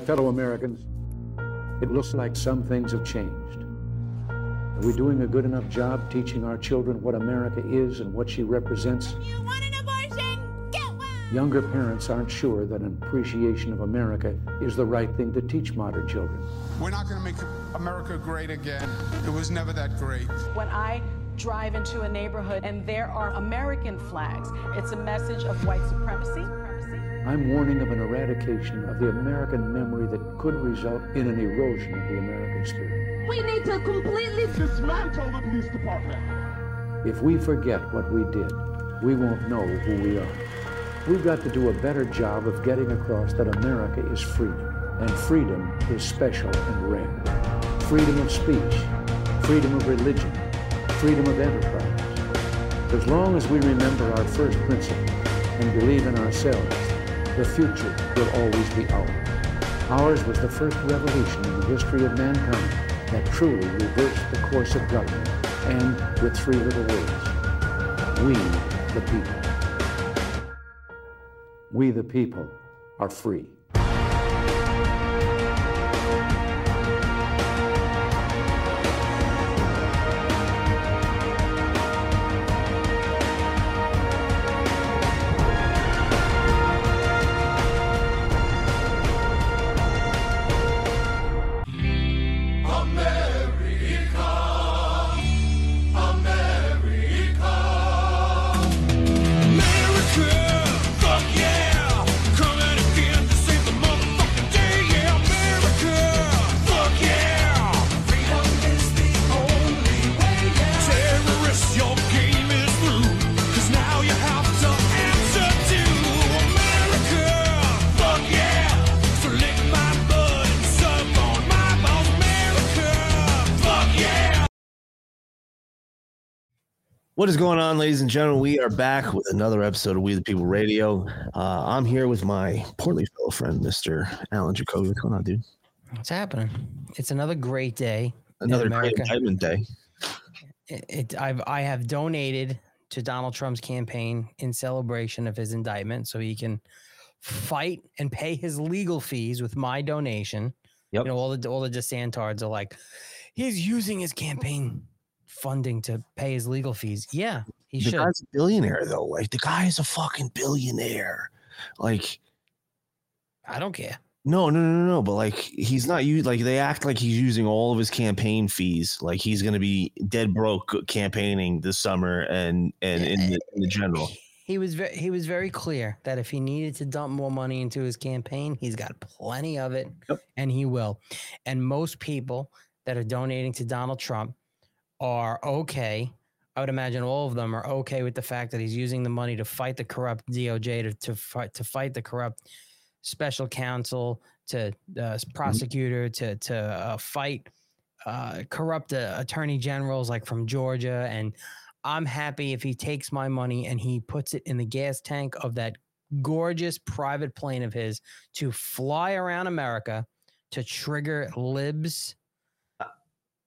fellow Americans, it looks like some things have changed. Are we doing a good enough job teaching our children what America is and what she represents? You want an abortion? Get one! Younger parents aren't sure that an appreciation of America is the right thing to teach modern children. We're not going to make America great again. It was never that great. When I drive into a neighborhood and there are American flags, it's a message of white supremacy. I'm warning of an eradication of the American memory that could result in an erosion of the American spirit. We need to completely dismantle the police department. If we forget what we did, we won't know who we are. We've got to do a better job of getting across that America is freedom, and freedom is special and rare. Freedom of speech, freedom of religion, freedom of enterprise. As long as we remember our first principle and believe in ourselves, the future will always be ours. Ours was the first revolution in the history of mankind that truly reversed the course of government, and with three little words, we the people. We the people are free. What is going on, ladies and gentlemen? We are back with another episode of We the People Radio. Uh, I'm here with my portly fellow friend, Mr. Alan Jacoby. What's going on, dude? What's happening? It's another great day. Another great indictment day. It, it, I've I have donated to Donald Trump's campaign in celebration of his indictment, so he can fight and pay his legal fees with my donation. Yep. You know, all the all the DeSantards are like, he's using his campaign funding to pay his legal fees. Yeah, he the should. guy's a billionaire, though. Like the guy is a fucking billionaire. Like, I don't care. no, no, no, no, no. But like, he's not you. Like they act like he's using all of his campaign fees. Like he's gonna be dead broke campaigning this summer and and in the, in the general. He was very he was very clear that if he needed to dump more money into his campaign, he's got plenty of it, Yep. and he will. And most people that are donating to Donald Trump are okay. I would imagine all of them are okay with the fact that he's using the money to fight the corrupt DOJ to to fight to fight the corrupt special counsel to uh, prosecutor to to uh, fight uh, corrupt uh, attorney generals like from Georgia and I'm happy if he takes my money and he puts it in the gas tank of that gorgeous private plane of his to fly around America to trigger libs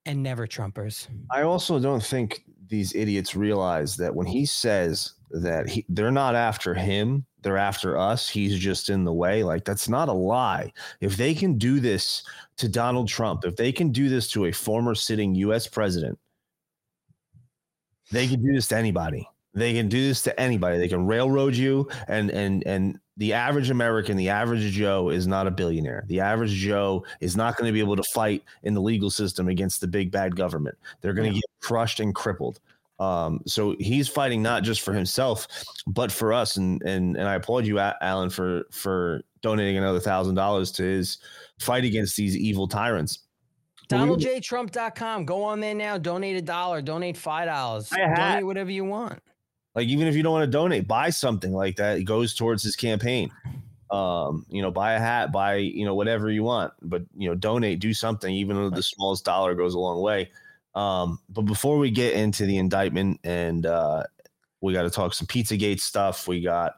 and never Trumpers. I also don't think these idiots realize that when he says that he, they're not after him, they're after us. He's just in the way. Like that's not a lie. If they can do this to Donald Trump, if they can do this to a former sitting U.S. president, they can do this to anybody. They can do this to anybody. They can railroad you, and and and the average American, the average Joe, is not a billionaire. The average Joe is not going to be able to fight in the legal system against the big bad government. They're going to get crushed and crippled. Um, so he's fighting not just for himself, but for us. And and and I applaud you, Alan, for for donating another thousand dollars to his fight against these evil tyrants. DonaldJTrump.com. Go on there now. Donate a dollar. Donate five dollars. Buy a hat. Donate whatever you want. Like even if you don't want to donate, buy something like that. It goes towards his campaign. Um, you know, buy a hat, buy you know whatever you want, but you know, donate, do something. Even though the smallest dollar goes a long way. Um, but before we get into the indictment and uh, we got to talk some Pizzagate stuff. We got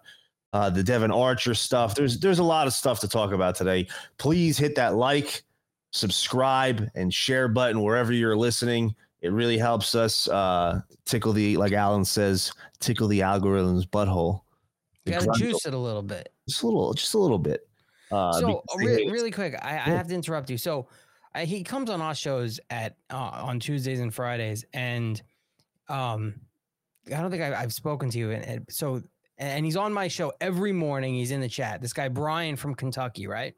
uh, the Devon Archer stuff. There's there's a lot of stuff to talk about today. Please hit that like, subscribe, and share button wherever you're listening. It really helps us uh, tickle the like Alan says, tickle the algorithm's butthole. Got to juice it a little bit. just a little, just a little bit. Uh, so uh, they re- hate- really quick, I, I have to interrupt you. So uh, he comes on our shows at uh, on Tuesdays and Fridays, and um, I don't think I've, I've spoken to you. And, and so, and he's on my show every morning. He's in the chat. This guy Brian from Kentucky, right?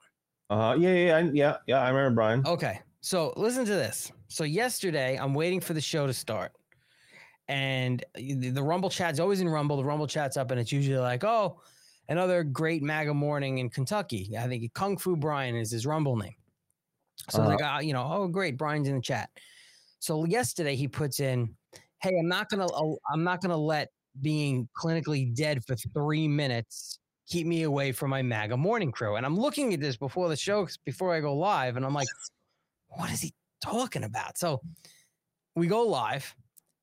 Uh, yeah, yeah, yeah, yeah, yeah. I remember Brian. Okay. So listen to this. So yesterday, I'm waiting for the show to start. And the, the Rumble chat's always in Rumble. The Rumble chat's up, and it's usually like, oh, another great MAGA morning in Kentucky. I think Kung Fu Brian is his Rumble name. So Uh-huh. like, uh, you know, oh, great, Brian's in the chat. So yesterday he puts in, hey, I'm not gonna, oh, I'm not gonna let being clinically dead for three minutes keep me away from my MAGA morning crew. And I'm looking at this before the show, before I go live, and I'm like, what is he talking about? So we go live,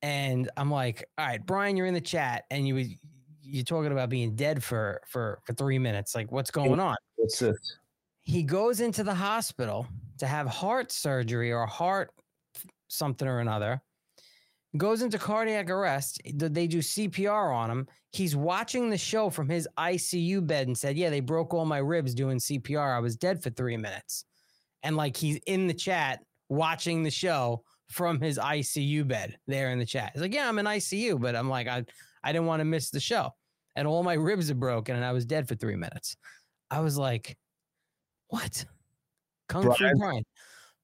and I'm like, all right, Brian, you're in the chat, and you you're talking about being dead for for for three minutes. Like, what's going on? What's this? He goes into the hospital to have heart surgery or heart something or another. Goes into cardiac arrest. They do CPR on him. He's watching the show from his ICU bed and said, "Yeah, they broke all my ribs doing CPR. I was dead for three minutes." And like he's in the chat watching the show from his ICU bed there in the chat. He's like, "Yeah, I'm in ICU, but I'm like, I I didn't want to miss the show, and all my ribs are broken, and I was dead for three minutes." I was like, "What?" Kung Fu Brian. Brian.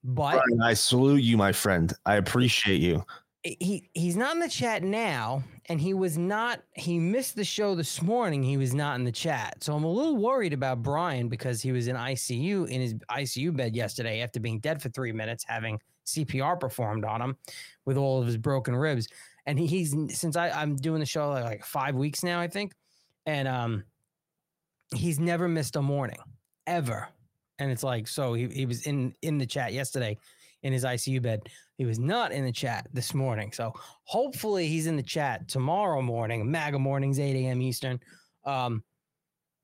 But Brian, I salute you, my friend. I appreciate you. He he's not in the chat now and he was not he missed the show this morning he was not in the chat. So i'm a little worried about brian because he was in icu in his icu bed yesterday after being dead for three minutes having cpr performed on him with all of his broken ribs. And he, he's since I, i'm doing the show like, like five weeks now i think. And um he's never missed a morning ever. And it's like so he, he was in in the chat yesterday in his icu bed he was not in the chat this morning. So hopefully he's in the chat tomorrow morning, MAGA mornings, 8 a.m. Eastern. Um,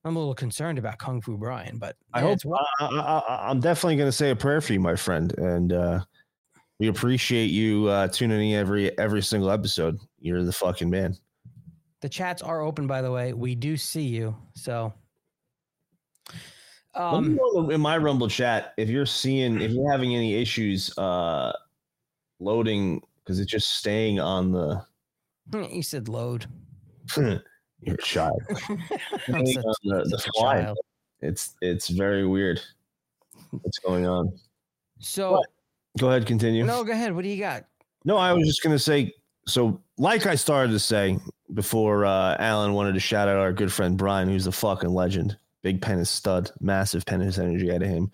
I'm a little concerned about Kung Fu Brian, but I hope it's wa- I, I'm definitely going to say a prayer for you, my friend, and uh, we appreciate you uh, tuning in every every single episode. You're the fucking man. the chats are open, by the way. We do see you. So um, in my Rumble chat if you're seeing if you're having any issues uh, loading because it's just staying on the. you said load. you're a child. I'm such- the, the child. It's it's very weird. What's going on? So What? Go ahead, continue. no, go ahead. What do you got? No, I was just gonna say. So, like I started to say before, uh, Alan wanted to shout out our good friend Brian, who's a fucking legend, big penis stud, massive penis energy out of him.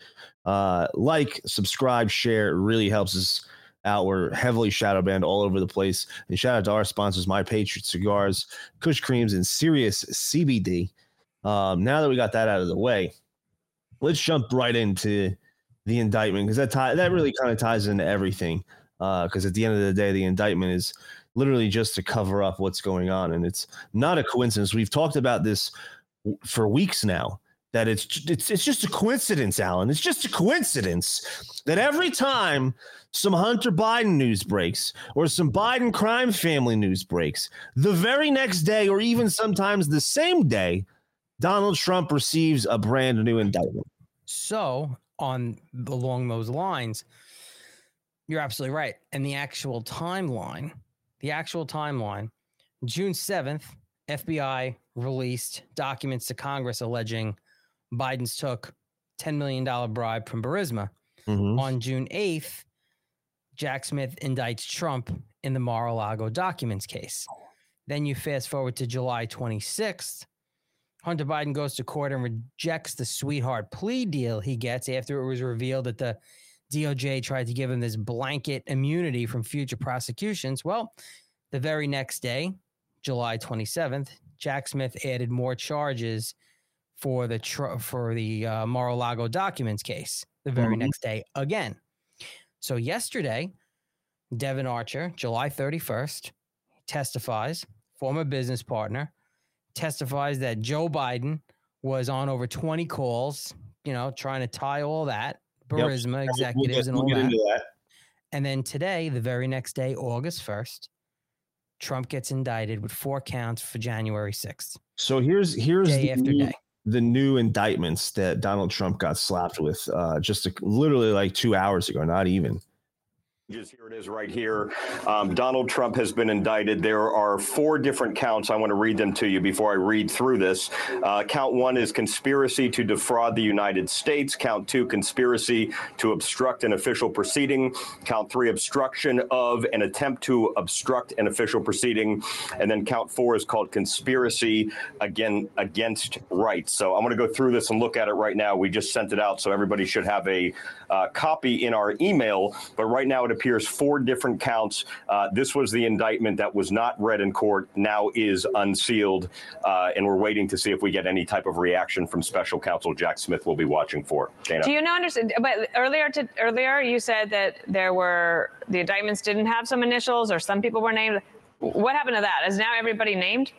Uh, like, subscribe, share. It really helps us out. We're heavily shadow banned all over the place. And shout out to our sponsors, My Patriot Cigars, Kush Creams, and Sirius CBD. Um, now that we got that out of the way, let's jump right into the indictment because that tie, that really kind of ties into everything because at the end of the day, the indictment is literally just to cover up what's going on, and it's not a coincidence. We've talked about this for weeks now. That it's it's it's just a coincidence, Alan. It's just a coincidence that every time some Hunter Biden news breaks or some Biden crime family news breaks, the very next day or even sometimes the same day, Donald Trump receives a brand new indictment. So on along those lines, you're absolutely right. And the actual timeline, the actual timeline, June 7th, FBI released documents to Congress alleging Biden's took $10 million bribe from Burisma. Mhm. On June 8th, Jack Smith indicts Trump in the Mar-a-Lago documents case. Then you fast forward to July 26th. Hunter Biden goes to court and rejects the sweetheart plea deal he gets after it was revealed that the DOJ tried to give him this blanket immunity from future prosecutions. Well, the very next day, July 27th, Jack Smith added more charges for the tr- for the uh, Mar-a-Lago documents case. The very Mhm. next day again. So yesterday, Devon Archer, July 31st, testifies, former business partner, testifies that Joe Biden was on over 20 calls, you know, trying to tie all that, Yep. Burisma We'll executives get- and we'll all that. into that. And then today, the very next day, August 1st, Trump gets indicted with four counts for January 6th, So here's here's day the after day. The new indictments that Donald Trump got slapped with uh, just a, literally like two hours ago, not even. Here it is right here. Um, Donald Trump has been indicted. There are four different counts. I want to read them to you before I read through this. Uh, count one is conspiracy to defraud the United States. Count two, conspiracy to obstruct an official proceeding. Count three, obstruction of an attempt to obstruct an official proceeding. And then count four is called conspiracy again against rights. So I'm going to go through this and look at it right now. We just sent it out, so everybody should have a uh, copy in our email. But right now it appears four different counts. Uh, this was the indictment that was not read in court, now is unsealed. Uh, and we're waiting to see if we get any type of reaction from special counsel Jack Smith we'll be watching for. Dana. Do you know? But earlier to earlier, you said that there were the indictments didn't have some initials, or some people were named. What happened to that? Is now everybody named?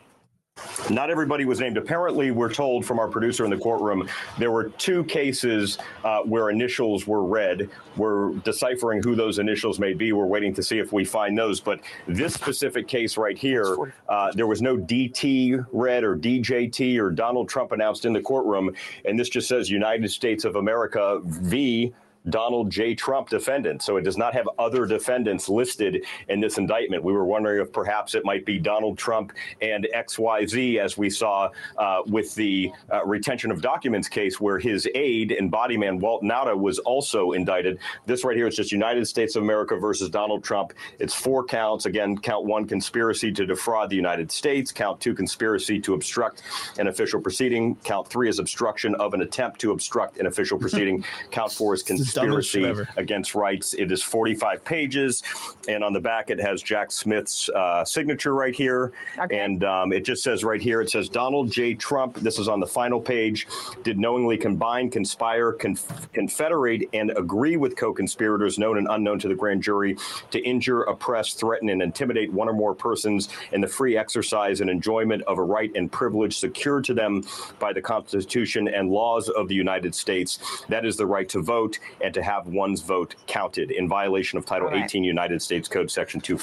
Not everybody was named. Apparently, we're told from our producer in the courtroom there were two cases uh, where initials were read. We're deciphering who those initials may be. We're waiting to see if we find those. But this specific case right here, uh, there was no DT read or DJT or Donald Trump announced in the courtroom. And this just says United States of America v. Donald J. Trump defendant. So it does not have other defendants listed in this indictment. We were wondering if perhaps it might be Donald Trump and XYZ, as we saw uh, with the uh, retention of documents case, where his aide and body man, Walt Nauta, was also indicted. This right here is just United States of America versus Donald Trump. It's four counts. Again, count one, conspiracy to defraud the United States. Count two, conspiracy to obstruct an official proceeding. Count three is obstruction of an attempt to obstruct an official proceeding. count four is conspiracy conspiracy against rights. It is 45 pages, and on the back it has Jack Smith's uh, signature right here, Okay. and um, it just says right here it says Donald J. Trump. This is on the final page. Did knowingly combine, conspire, conf- confederate, and agree with co-conspirators known and unknown to the grand jury to injure, oppress, threaten, and intimidate one or more persons in the free exercise and enjoyment of a right and privilege secured to them by the Constitution and laws of the United States. That is the right to vote and to have one's vote counted in violation of Title All right. 18 United States Code Section 2.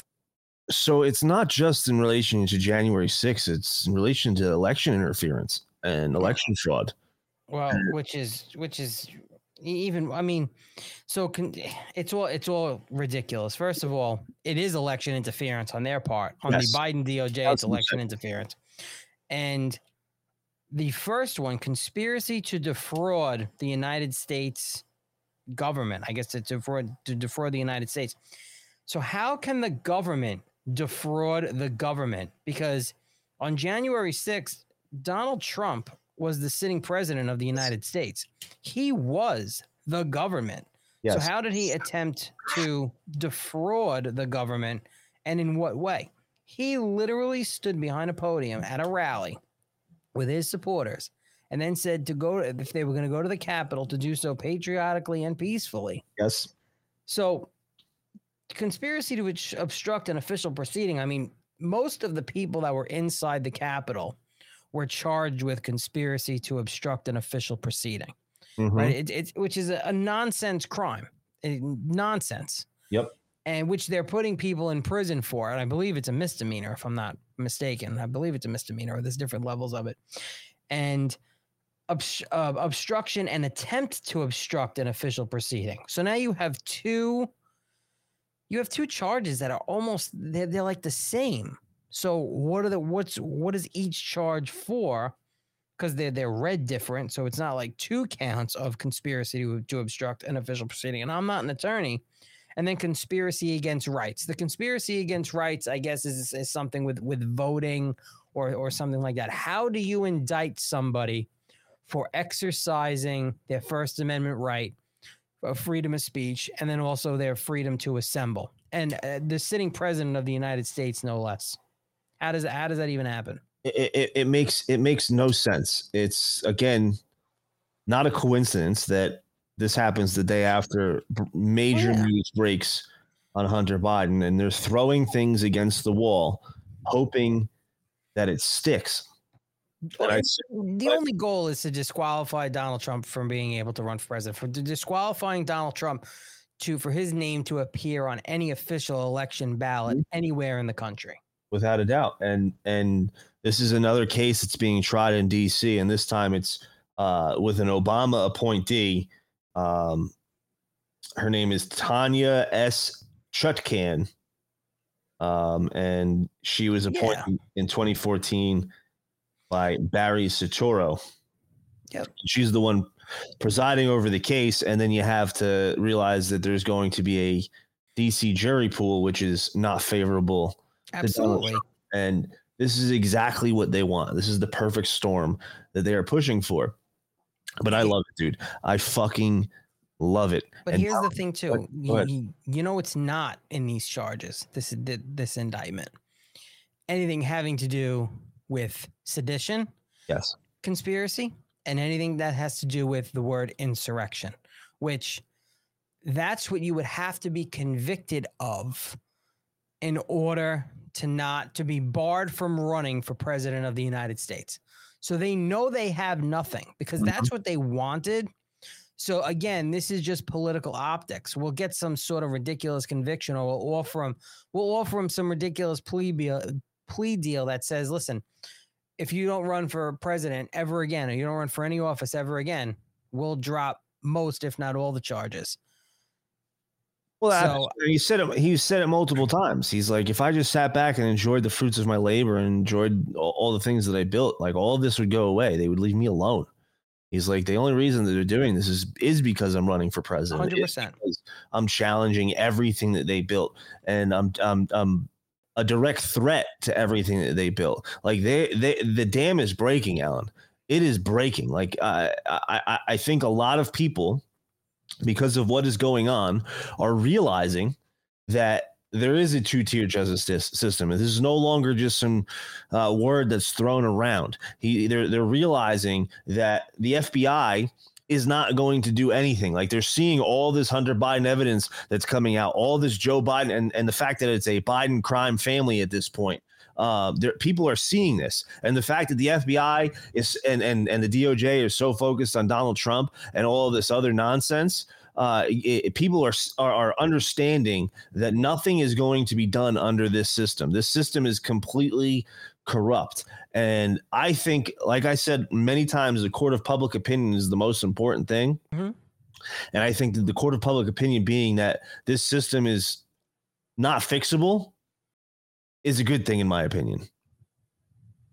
So it's not just in relation to January 6th, it's in relation to election interference and election fraud. Well, which is which is even I mean, so con- it's all it's all ridiculous. First of all, it is election interference on their part. On Yes. the Biden DOJ, it's 1000%. election interference. And the first one, conspiracy to defraud the United States government. I guess to defraud to defraud the United States. So how can the government defraud the government? Because on January 6th, Donald Trump was the sitting president of the United States. He was the government. Yes. So how did he attempt to defraud the government and in what way? He literally stood behind a podium at a rally with his supporters and then said to go if they were going to go to the Capitol to do so patriotically and peacefully. yes. So, conspiracy to obst- obstruct an official proceeding. I mean, most of the people that were inside the Capitol were charged with conspiracy to obstruct an official proceeding, Mhm. right? It, it's which is a, a nonsense crime, Eh, nonsense, Yep. and which they're putting people in prison for. And I believe it's a misdemeanor, if I'm not mistaken. I believe it's a misdemeanor. Or there's different levels of it, and. Obst- uh, obstruction and attempt to obstruct an official proceeding. So now you have two you have two charges that are almost they're, they're like the same. So what are the what's what is each charge for? Because they're they're read different, so it's not like two counts of conspiracy to, to obstruct an official proceeding. And I'm not an attorney. And then conspiracy against rights. The conspiracy against rights, I guess, is, is something with with voting or or something like that. How do you indict somebody for exercising their First Amendment right of freedom of speech and then also their freedom to assemble and uh, the sitting president of the united states no less how does how does that even happen It, it, it makes it makes no sense. It's again not a coincidence that this happens the day after major Yeah. news breaks on Hunter Biden, and they're throwing things against the wall, hoping that it sticks. The only goal is to disqualify donald trump from being able to run for president for disqualifying donald trump to for his name to appear on any official election ballot anywhere in the country without a doubt. And and this is another case that's being tried in D.C. and this time it's uh, with an Obama appointee. Um, her name is Tanya S. Chutkan. Um, and she was appointed Yeah. in 2014 by Barry Soetoro. Yep. She's the one presiding over the case, and then you have to realize that there's going to be a DC jury pool, which is not favorable. Absolutely. And this is exactly what they want. This is the perfect storm that they are pushing for. But I love it, dude. I fucking love it. But And here's the thing, too. You, you, you know, it's not in these charges. This is this indictment. Anything having to do with sedition, yes, conspiracy, and anything that has to do with the word insurrection, which that's what you would have to be convicted of in order to not to be barred from running for president of the United States. So they know they have nothing because that's mm-hmm. what they wanted. So again, this is just political optics. We'll get some sort of ridiculous conviction, or we'll offer them, we'll offer them some ridiculous plea deal, plea deal that says, "Listen, if you don't run for president ever again, or you don't run for any office ever again, we'll drop most, if not all, the charges." Well, So- he said it. He said it multiple times. He's like, if I just sat back and enjoyed the fruits of my labor and enjoyed all, all the things that I built, like all of this would go away. They would leave me alone. He's like, the only reason that they're doing this is is because I'm running for president. Hundred percent. I'm challenging everything that they built, and I'm I'm I'm a direct threat to everything that they built. Like they they the dam is breaking, Alan. It is breaking. Like I I I- think a lot of people, because of what is going on, are realizing that there is a two-tier justice sys- system. This is no longer just some uh, word that's thrown around. He they're they're realizing that the FBI is not going to do anything. Like they're seeing all this Hunter Biden evidence that's coming out, all this Joe Biden, and, and the fact that it's a Biden crime family at this point. Uh, people are seeing this, and the fact that the FBI is and and and the DOJ is so focused on Donald Trump and all this other nonsense. Uh, it, people are, are are understanding that nothing is going to be done under this system. This system is completely corrupt. And I think, like I said many times, the court of public opinion is the most important thing. Mhm. And I think that the court of public opinion being that this system is not fixable is a good thing, in my opinion.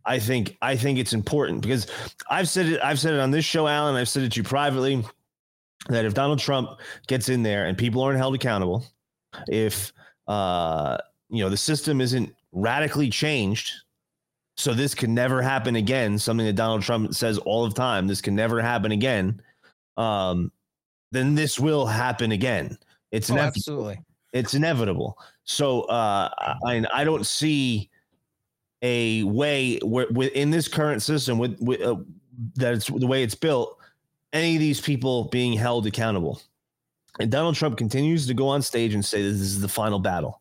I think I think it's important because I've said it. I've said it on this show, Alan. I've said it to you privately that if Donald Trump gets in there and people aren't held accountable, if uh, you know the system isn't radically changed, so this can never happen again. Something that Donald Trump says all the time: this can never happen again. Um, then this will happen again. It's Oh, inevitable. absolutely. It's inevitable. So uh, I I don't see a way where in this current system with, with uh, that it's the way it's built any of these people being held accountable and donald trump continues to go on stage and say that this is the final battle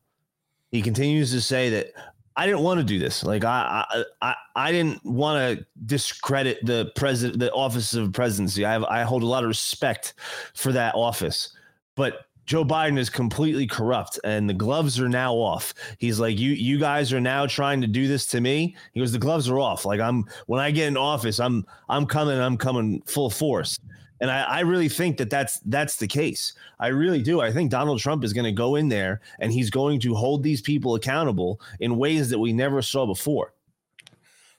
he continues to say that i didn't want to do this like i i i, I didn't want to discredit the president the office of presidency i have i hold a lot of respect for that office but Joe Biden is completely corrupt and the gloves are now off. He's like, you you guys are now trying to do this to me. He goes, the gloves are off. Like I'm when I get in office, I'm I'm coming, I'm coming full force. And I, I really think that that's that's the case. I really do. I think Donald Trump is going to go in there and he's going to hold these people accountable in ways that we never saw before.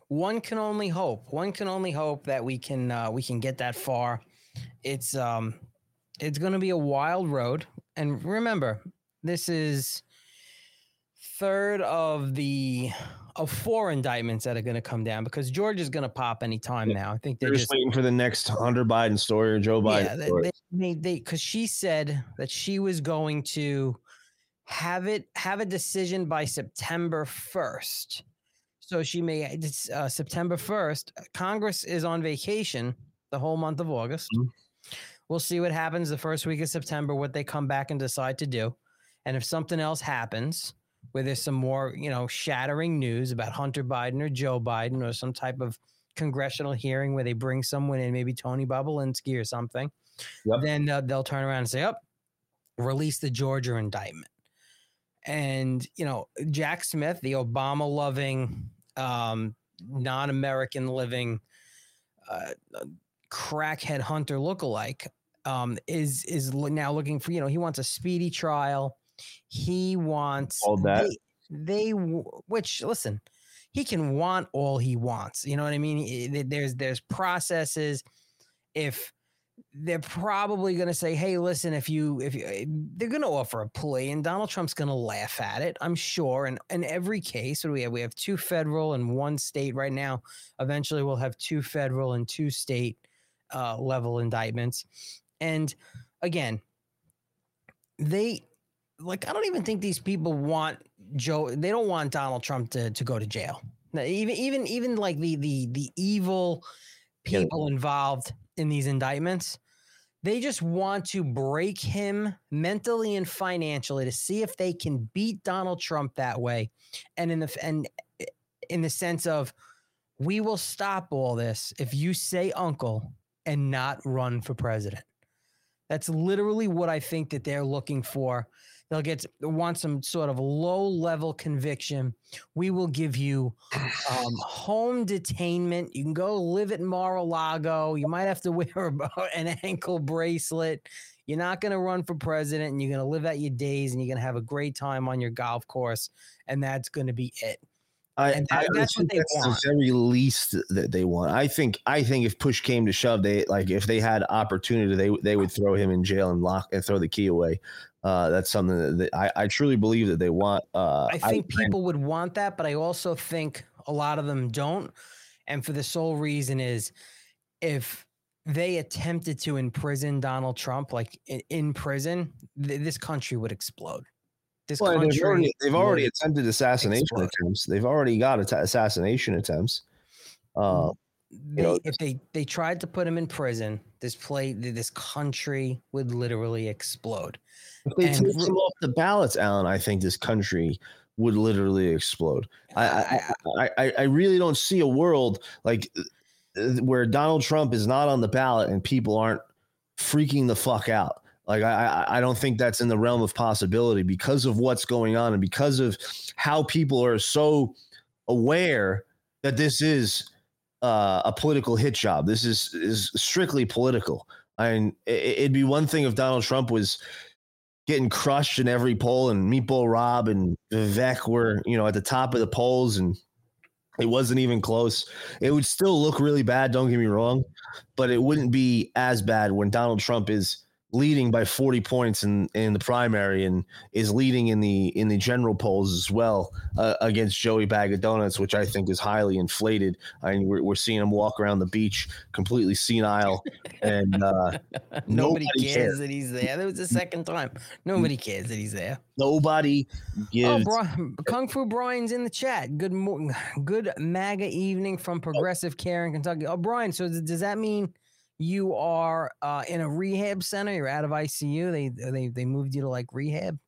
one can only hope one can only hope that we can uh, we can get that far it's um it's going to be a wild road and remember this is third of the of four indictments that are going to come down because george is going to pop anytime Yeah. now. I think They're just just waiting for the next Hunter Biden story or Joe Biden yeah they, they, they because she said that she was going to have it have a decision by september 1st so she may it's uh, september 1st congress is on vacation the whole month of august. Mhm. we'll see what happens the first week of september what they come back and decide to do. And if something else happens where there's some more you know shattering news about hunter biden or joe biden or some type of congressional hearing where they bring someone in maybe tony Bobulinski or something Yep. then uh, they'll turn around and say, "Up, release the Georgia indictment." and you know Jack Smith, the Obama loving, um, non American living, uh, crackhead hunter lookalike, um, is is now looking for you know he wants a speedy trial. He wants All that. They, they which listen, he can want all he wants. You know what I mean? There's there's processes. If they're probably going to say, "Hey, listen, if you if you, eh, they're going to offer a plea," and Donald Trump's going to laugh at it, I'm sure. And in every case, what do we have? We have two federal and one state right now. Eventually, we'll have two federal and two state uh, level indictments. And again, they like I don't even think these people want Joe. They don't want Donald Trump to to go to jail. Now, Even even even like the the the evil Yeah. people involved in these indictments, they just want to break him mentally and financially to see if they can beat Donald Trump that way, and in the and in the sense of we will stop all this if you say uncle and not run for president. That's literally what I think that they're looking for. They'll get want some sort of low level conviction. We will give you um, home detainment. You can go live at Mar-a-Lago. You might have to wear an ankle bracelet. You're not going to run for president, and you're going to live out your days, and you're going to have a great time on your golf course, and that's going to be it. I, And that- I that's what think they that's want. the very least that they want. I think I think if push came to shove, they like if they had opportunity, they they would throw him in jail and lock and throw the key away. Uh, that's something that, I, I truly believe that they want. Uh, I think people would want that, but I also think a lot of them don't. And for the sole reason is if they attempted to imprison Donald Trump, like in, in prison, th- this country would explode. This Well, country they've already, they've already attempted assassination explode. attempts. They've already got atta- assassination attempts. Uh, they, know, if they they tried to put him in prison, this play this country would literally explode. if they And take him off the ballots, Alan, I think this country would literally explode. I, I, I, I, really don't see a world like uh, where Donald Trump is not on the ballot and people aren't freaking the fuck out. Like I, I, I don't think that's in the realm of possibility because of what's going on and because of how people are so aware that this is uh, a political hit job. This is is strictly political. I mean, it, it'd be one thing if Donald Trump was getting crushed in every poll, and Meatball Ron and Vivek were, you know, at the top of the polls, and it wasn't even close. It would still look really bad. Don't get me wrong, but it wouldn't be as bad when Donald Trump is leading by 40 points in in the primary and is leading in the in the general polls as well uh, against Joey Bag of Donuts, which I think is highly inflated. I mean, we're, we're seeing him walk around the beach completely senile, and uh, Nobody, Nobody cares cares. that he's there. That was the second time. Nobody cares that he's there. nobody Oh, gives. Brian, Kung Fu Brian's in the chat. Good, mo- good MAGA evening from Progressive Care in Kentucky. Oh, Brian, so does that mean you are uh, in a rehab center? You're out of ICU. They they they moved you to like rehab.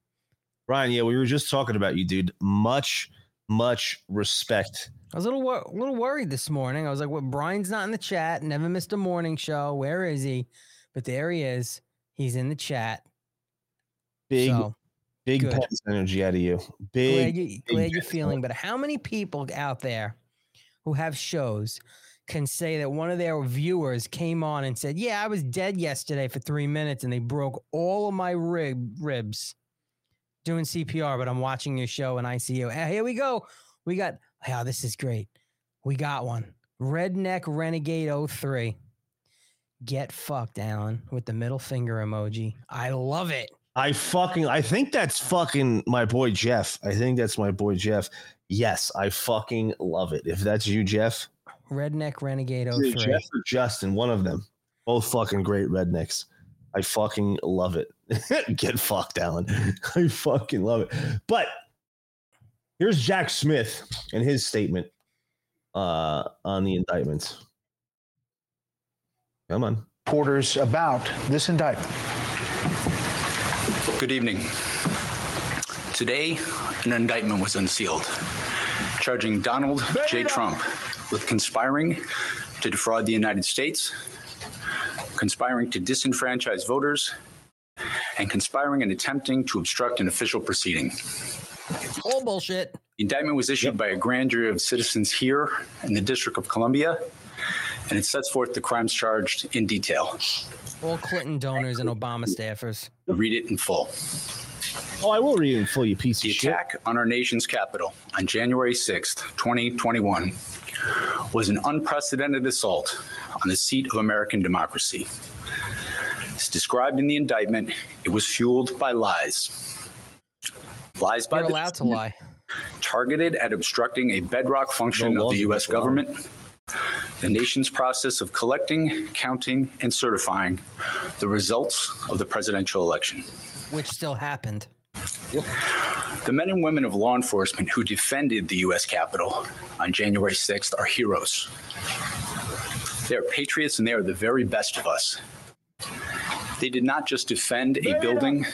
Brian, yeah, we were just talking about you, dude. Much, much respect. I was a little wor- a little worried this morning. I was like, "Well, Brian's not in the chat. Never missed a morning show. Where is he?" But there he is. He's in the chat. Big, so big good. Energy out of you. glad, Big. you, glad you're feeling better. How many people out there who have shows can say that one of their viewers came on and said, "Yeah, I was dead yesterday for three minutes and they broke all of my rib ribs doing CPR, but I'm watching your show in ICU." Ah, Here we go. We got. Yeah, this is great. We got one. Redneck Renegade 03. Get fucked, Alan, with the middle finger emoji. I love it. I fucking. I think that's fucking my boy Jeff. I think that's my boy Jeff. Yes, I fucking love it. If that's you, Jeff, Redneck Renegade Either 03. Jeff or Justin, one of them. Both fucking great rednecks. I fucking love it. Get fucked, Alan. I fucking love it. But here's Jack Smith and his statement uh, on the indictments. Come on. reporters about this indictment. Good evening. Today, an indictment was unsealed, charging Donald J. Trump with conspiring to defraud the United States, conspiring to disenfranchise voters, and conspiring and attempting to obstruct an official proceeding. All bullshit. The indictment was issued by a grand jury of citizens here in the District of Columbia, and it sets forth the crimes charged in detail. All Clinton donors and Obama staffers. Read it in full. Oh, I will read it in full, you piece The of shit. The attack on our nation's Capitol on January 6th, 2021, was an unprecedented assault on the seat of American democracy. As described in the indictment, it was fueled by lies. Lies by You're the allowed to lie. targeted at obstructing a bedrock function No of the U.S. government, the nation's process of collecting, counting, and certifying the results of the presidential election. Which still happened. The men and women of law enforcement who defended the U.S. Capitol on January 6th are heroes. They are patriots and they are the very best of us. They did not just defend a building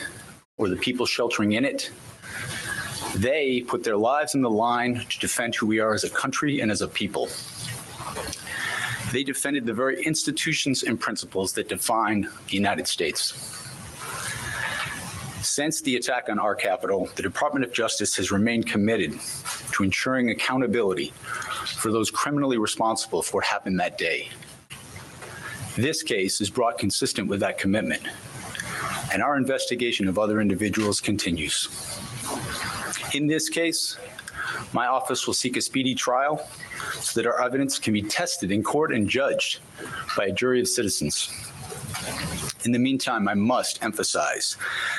or the people sheltering in it. They put their lives on the line to defend who we are as a country and as a people. They defended the very institutions and principles that define the United States. Since the attack on our Capitol, the Department of Justice has remained committed to ensuring accountability for those criminally responsible for what happened that day. This case is brought consistent with that commitment, and our investigation of other individuals continues. In this case, my office will seek a speedy trial so that our evidence can be tested in court and judged by a jury of citizens. In the meantime, I must emphasize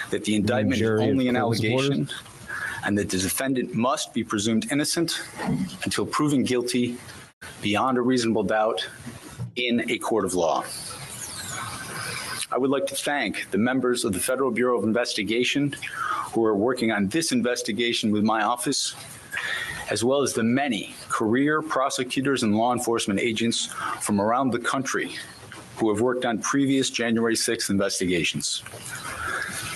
that the indictment is only an allegation and that the defendant must be presumed innocent until proven guilty beyond a reasonable doubt in a court of law. I would like to thank the members of the Federal Bureau of Investigation who are working on this investigation with my office, as well as the many career prosecutors and law enforcement agents from around the country who have worked on previous January 6th investigations.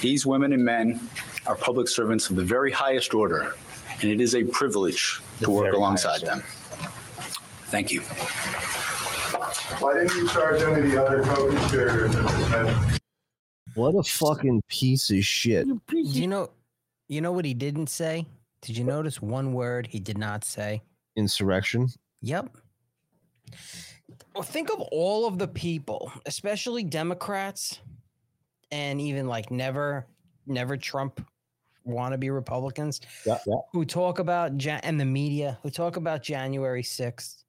These women and men are public servants of the very highest order, and it is a privilege to work alongside them. Thank you. Why didn't you charge any of the other co-conspirators in this mess? What a fucking piece of shit. Do you know you know what he didn't say? Did you notice one word he did not say? Insurrection. Yep. Well, think of all of the people, especially Democrats and even like never, never Trump wannabe Republicans Yeah, yeah. who talk about ja- and the media who talk about January 6th.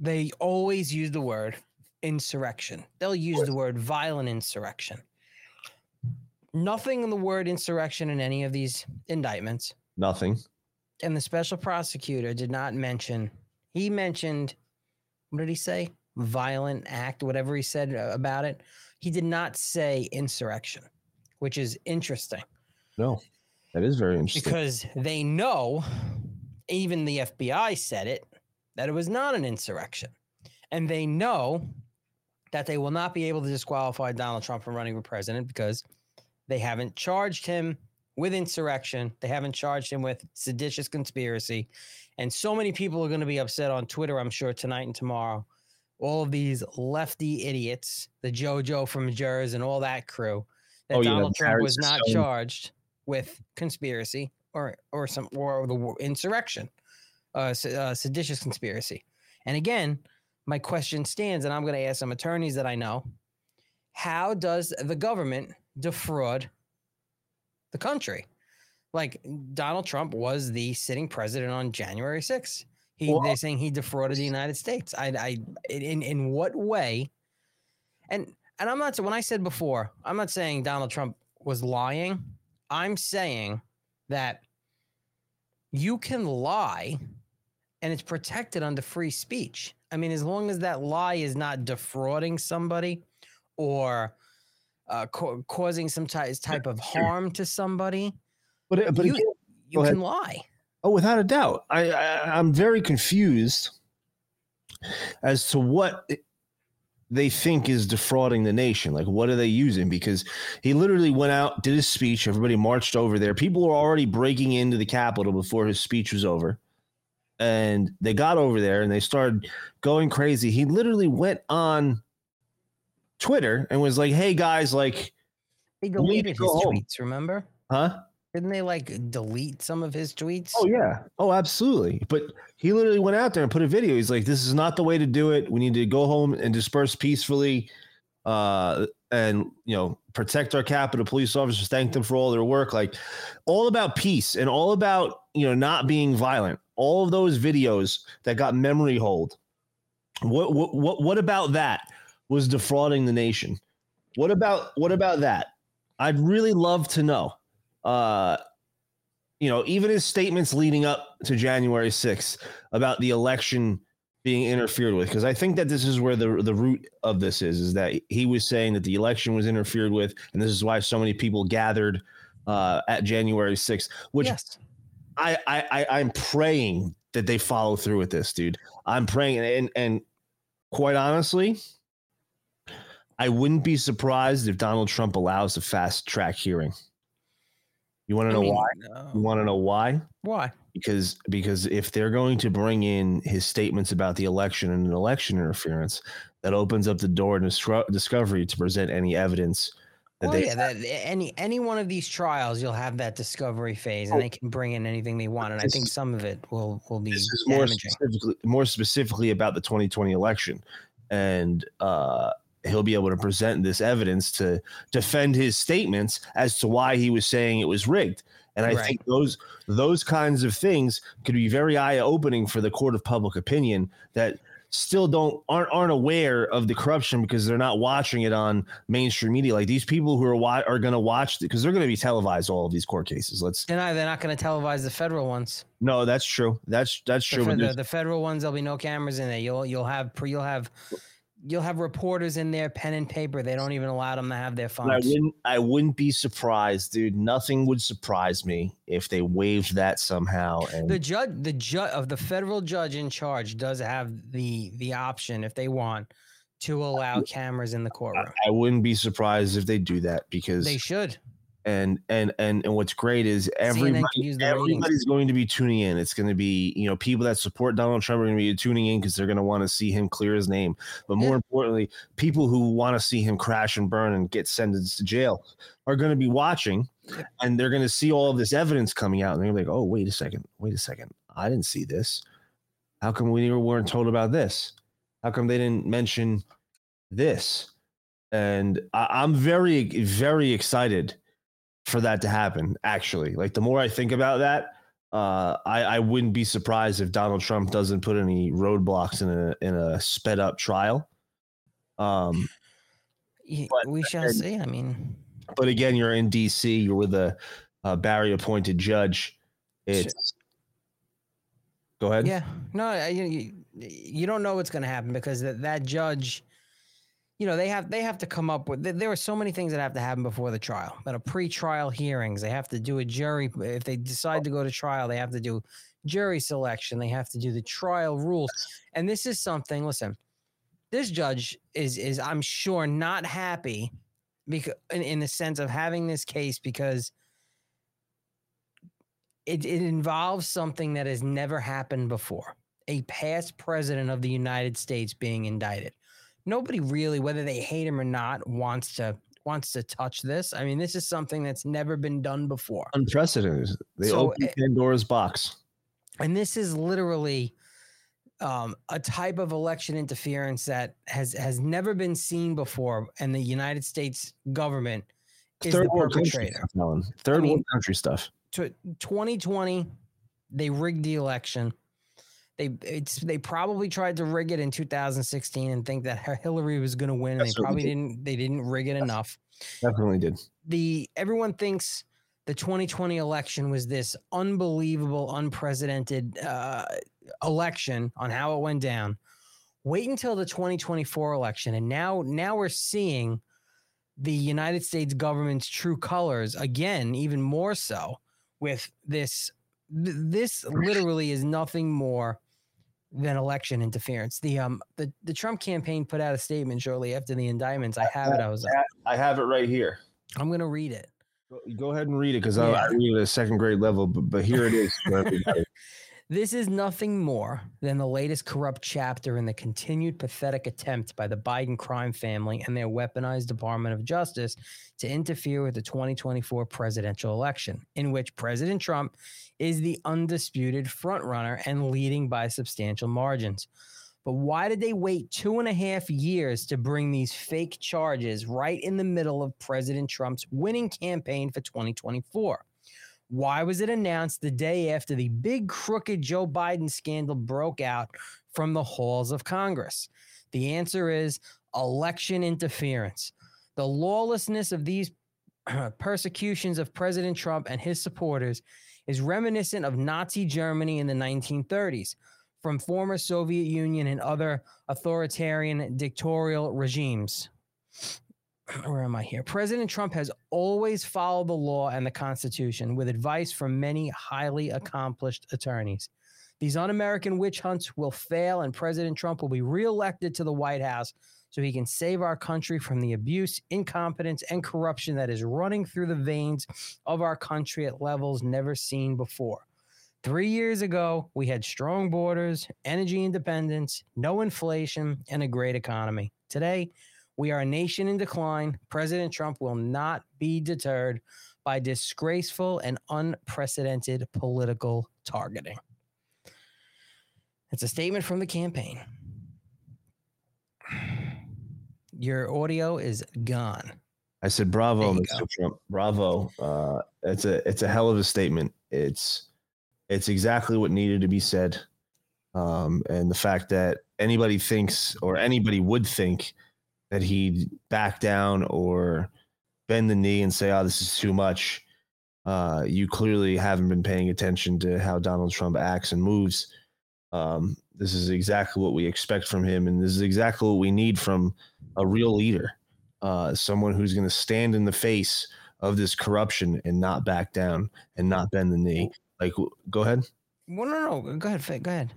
They always use the word insurrection. They'll use the word violent insurrection. Nothing in the word insurrection in any of these indictments. Nothing. And the special prosecutor did not mention, he mentioned, what did he say? Violent act, whatever he said uh, about it. He did not say insurrection, which is interesting No. That is very interesting. because they know, even the FBI said it, that it was not an insurrection. And they know that they will not be able to disqualify Donald Trump from running for president because they haven't charged him with insurrection. They haven't charged him with seditious conspiracy. And so many people are going to be upset on Twitter, I'm sure, tonight and tomorrow. All of these lefty idiots, the JoJo from Jerz and all that crew, that Oh, yeah, Donald Trump Barry was not Stone. charged with conspiracy or or some or the insurrection, uh, uh, seditious conspiracy. And again, my question stands, and I'm going to ask some attorneys that I know: How does the government defraud the country? Like Donald Trump was the sitting president on January 6th. He, Well- they're saying he defrauded the United States. I, I, in in what way? And and I'm not when I said before, I'm not saying Donald Trump was lying. I'm saying that you can lie and it's protected under free speech. I mean, as long as that lie is not defrauding somebody or uh, ca- causing some ty- type of harm to somebody, But uh, but you, again, you can lie. Oh, without a doubt. I, I I'm very confused as to what they think is defrauding the nation. Like, what are they using? Because he literally went out, did his speech. Everybody marched over there. People were already breaking into the Capitol before his speech was over. And they got over there and they started going crazy. He literally went on Twitter and was like, hey, guys, like, He We need to deleted his home. tweets, remember? huh? Didn't they like delete some of his tweets? Oh yeah. Oh, absolutely. But he literally went out there and put a video. He's like, "This is not the way to do it. We need to go home and disperse peacefully, uh, and you know, protect our Capitol. police officers. Thank them for all their work. Like, all about peace and all about you know not being violent. All of those videos that got memory hold. What what what what about that was defrauding the nation? What about what about that? I'd really love to know uh, you know, even his statements leading up to January 6th about the election being interfered with, because I think that this is where the the root of this is, is that he was saying that the election was interfered with, and this is why so many people gathered uh, at January 6th, which yes. I, I, I I'm praying that they follow through with this, dude. I'm praying, and and quite honestly, I wouldn't be surprised if Donald Trump allows a fast track hearing. You want to know mean, why? no. You want to know why? Why? Because because if they're going to bring in his statements about the election and an election interference, that opens up the door to Disco- discovery to present any evidence that Well, they yeah, that, any any one of these trials, you'll have that discovery phase, and Oh. they can bring in anything they want. And I think some of it will will be more specifically more specifically about the 2020 election and uh he'll be able to present this evidence to defend his statements as to why he was saying it was rigged and i Right. think those those kinds of things could be very eye opening for the court of public opinion that still don't aren't aren't aware of the corruption because they're not watching it on mainstream media like these people who are wa- are going to watch because they're going to be televised all of these court cases let's They're not. They're not going to televise the federal ones. no that's true that's that's true but the, the federal ones, there'll be no cameras in there. You'll you'll have pre- you'll have you'll have reporters in there, pen and paper. They don't even allow them to have their And I wouldn't I wouldn't be surprised, dude. Nothing would surprise me if they waived that somehow. And The judge, the judge of the federal judge in charge, does have the the option if they want to allow cameras in the courtroom. I wouldn't be surprised if they do that because They should. And and and and what's great is everybody everybody's going to be tuning in. It's going to be you know people that support Donald Trump are going to be tuning in because they're going to want to see him clear his name. But more Yeah. importantly, people who want to see him crash and burn and get sentenced to jail are going to be watching, and they're going to see all of this evidence coming out, and they're like, "Oh, wait a second, wait a second, I didn't see this. How come we weren't told about this? How come they didn't mention this?" And I, I'm very very excited for that to happen actually. Like the more i think about that uh i i wouldn't be surprised if donald trump doesn't put any roadblocks in a in a sped up trial. Um Y- But- we shall and- see. I mean, but again you're in dc you're with a, a barry appointed judge. It's go ahead. Yeah, no, you, you don't know what's going to happen because that, that judge, you know, they have they have to come up with. there- are so many things that have to happen before the trial. That are pre-trial hearings. They have to do a jury. If they decide to go to trial, they have to do jury selection. They have to do the trial rules. And this is something. Listen, this judge is is I'm sure not happy because in, in the sense of having this case because it, it involves something that has never happened before a past president of the United States being indicted. Nobody really, whether they hate him or not, wants to wants to touch this. I mean, this is something that's never been done before. unprecedented they So, opened eh, pandora's box And this is literally um, a type of election interference that has has never been seen before, and the United States government is third the world country perpetrator. Alan. third mean- world country stuff to 2020 they rigged the election they it's they probably tried to rig it in 2016 and think that hillary was going to win and That's they probably did. didn't they didn't rig it enough. definitely did. The everyone thinks the 2020 election was this unbelievable unprecedented uh, election on how it went down. Wait until the 2024 election and now now we're seeing the united states government's true colors again even more so with this this literally is nothing more than election interference. The um the, the trump campaign put out a statement shortly after the indictments. I have it. i was i have it right here. I'm gonna read it. Go- ahead and read it because I, I read it at a second grade level, but, but here it is. This is nothing more than the latest corrupt chapter in the continued pathetic attempt by the Biden crime family and their weaponized Department of Justice to interfere with the 2024 presidential election, in which President Trump is the undisputed frontrunner and leading by substantial margins. But why did they wait two and a half years to bring these fake charges right in the middle of President Trump's winning campaign for 2024? Why was it announced the day after the big crooked Joe Biden scandal broke out from the halls of Congress? The answer is election interference. The lawlessness of these persecutions of President Trump and his supporters is reminiscent of Nazi Germany in the 1930s, from former Soviet Union and other authoritarian dictatorial regimes where am I here? President Trump has always followed the law and the Constitution with advice from many highly accomplished attorneys. These un American witch hunts will fail, and President Trump will be reelected to the White House so he can save our country from the abuse, incompetence, and corruption that is running through the veins of our country at levels never seen before. Three years ago, we had strong borders, energy independence, no inflation, and a great economy. Today, we are a nation in decline. President Trump will not be deterred by disgraceful and unprecedented political targeting. It's a statement from the campaign. Your audio is gone. I said, "Bravo, Mr. go. Trump. Bravo." Uh, it's a it's a hell of a statement. It's it's exactly what needed to be said, um, and the fact that anybody thinks or anybody would think that he'd back down or bend the knee and say, "Oh, this is too much." Uh, you clearly haven't been paying attention to how Donald Trump acts and moves. Um, this is exactly what we expect from him, and this is exactly what we need from a real leader uh, someone who's going to stand in the face of this corruption and not back down and not bend the knee. Like, go ahead. Well, no, no, go ahead, go ahead.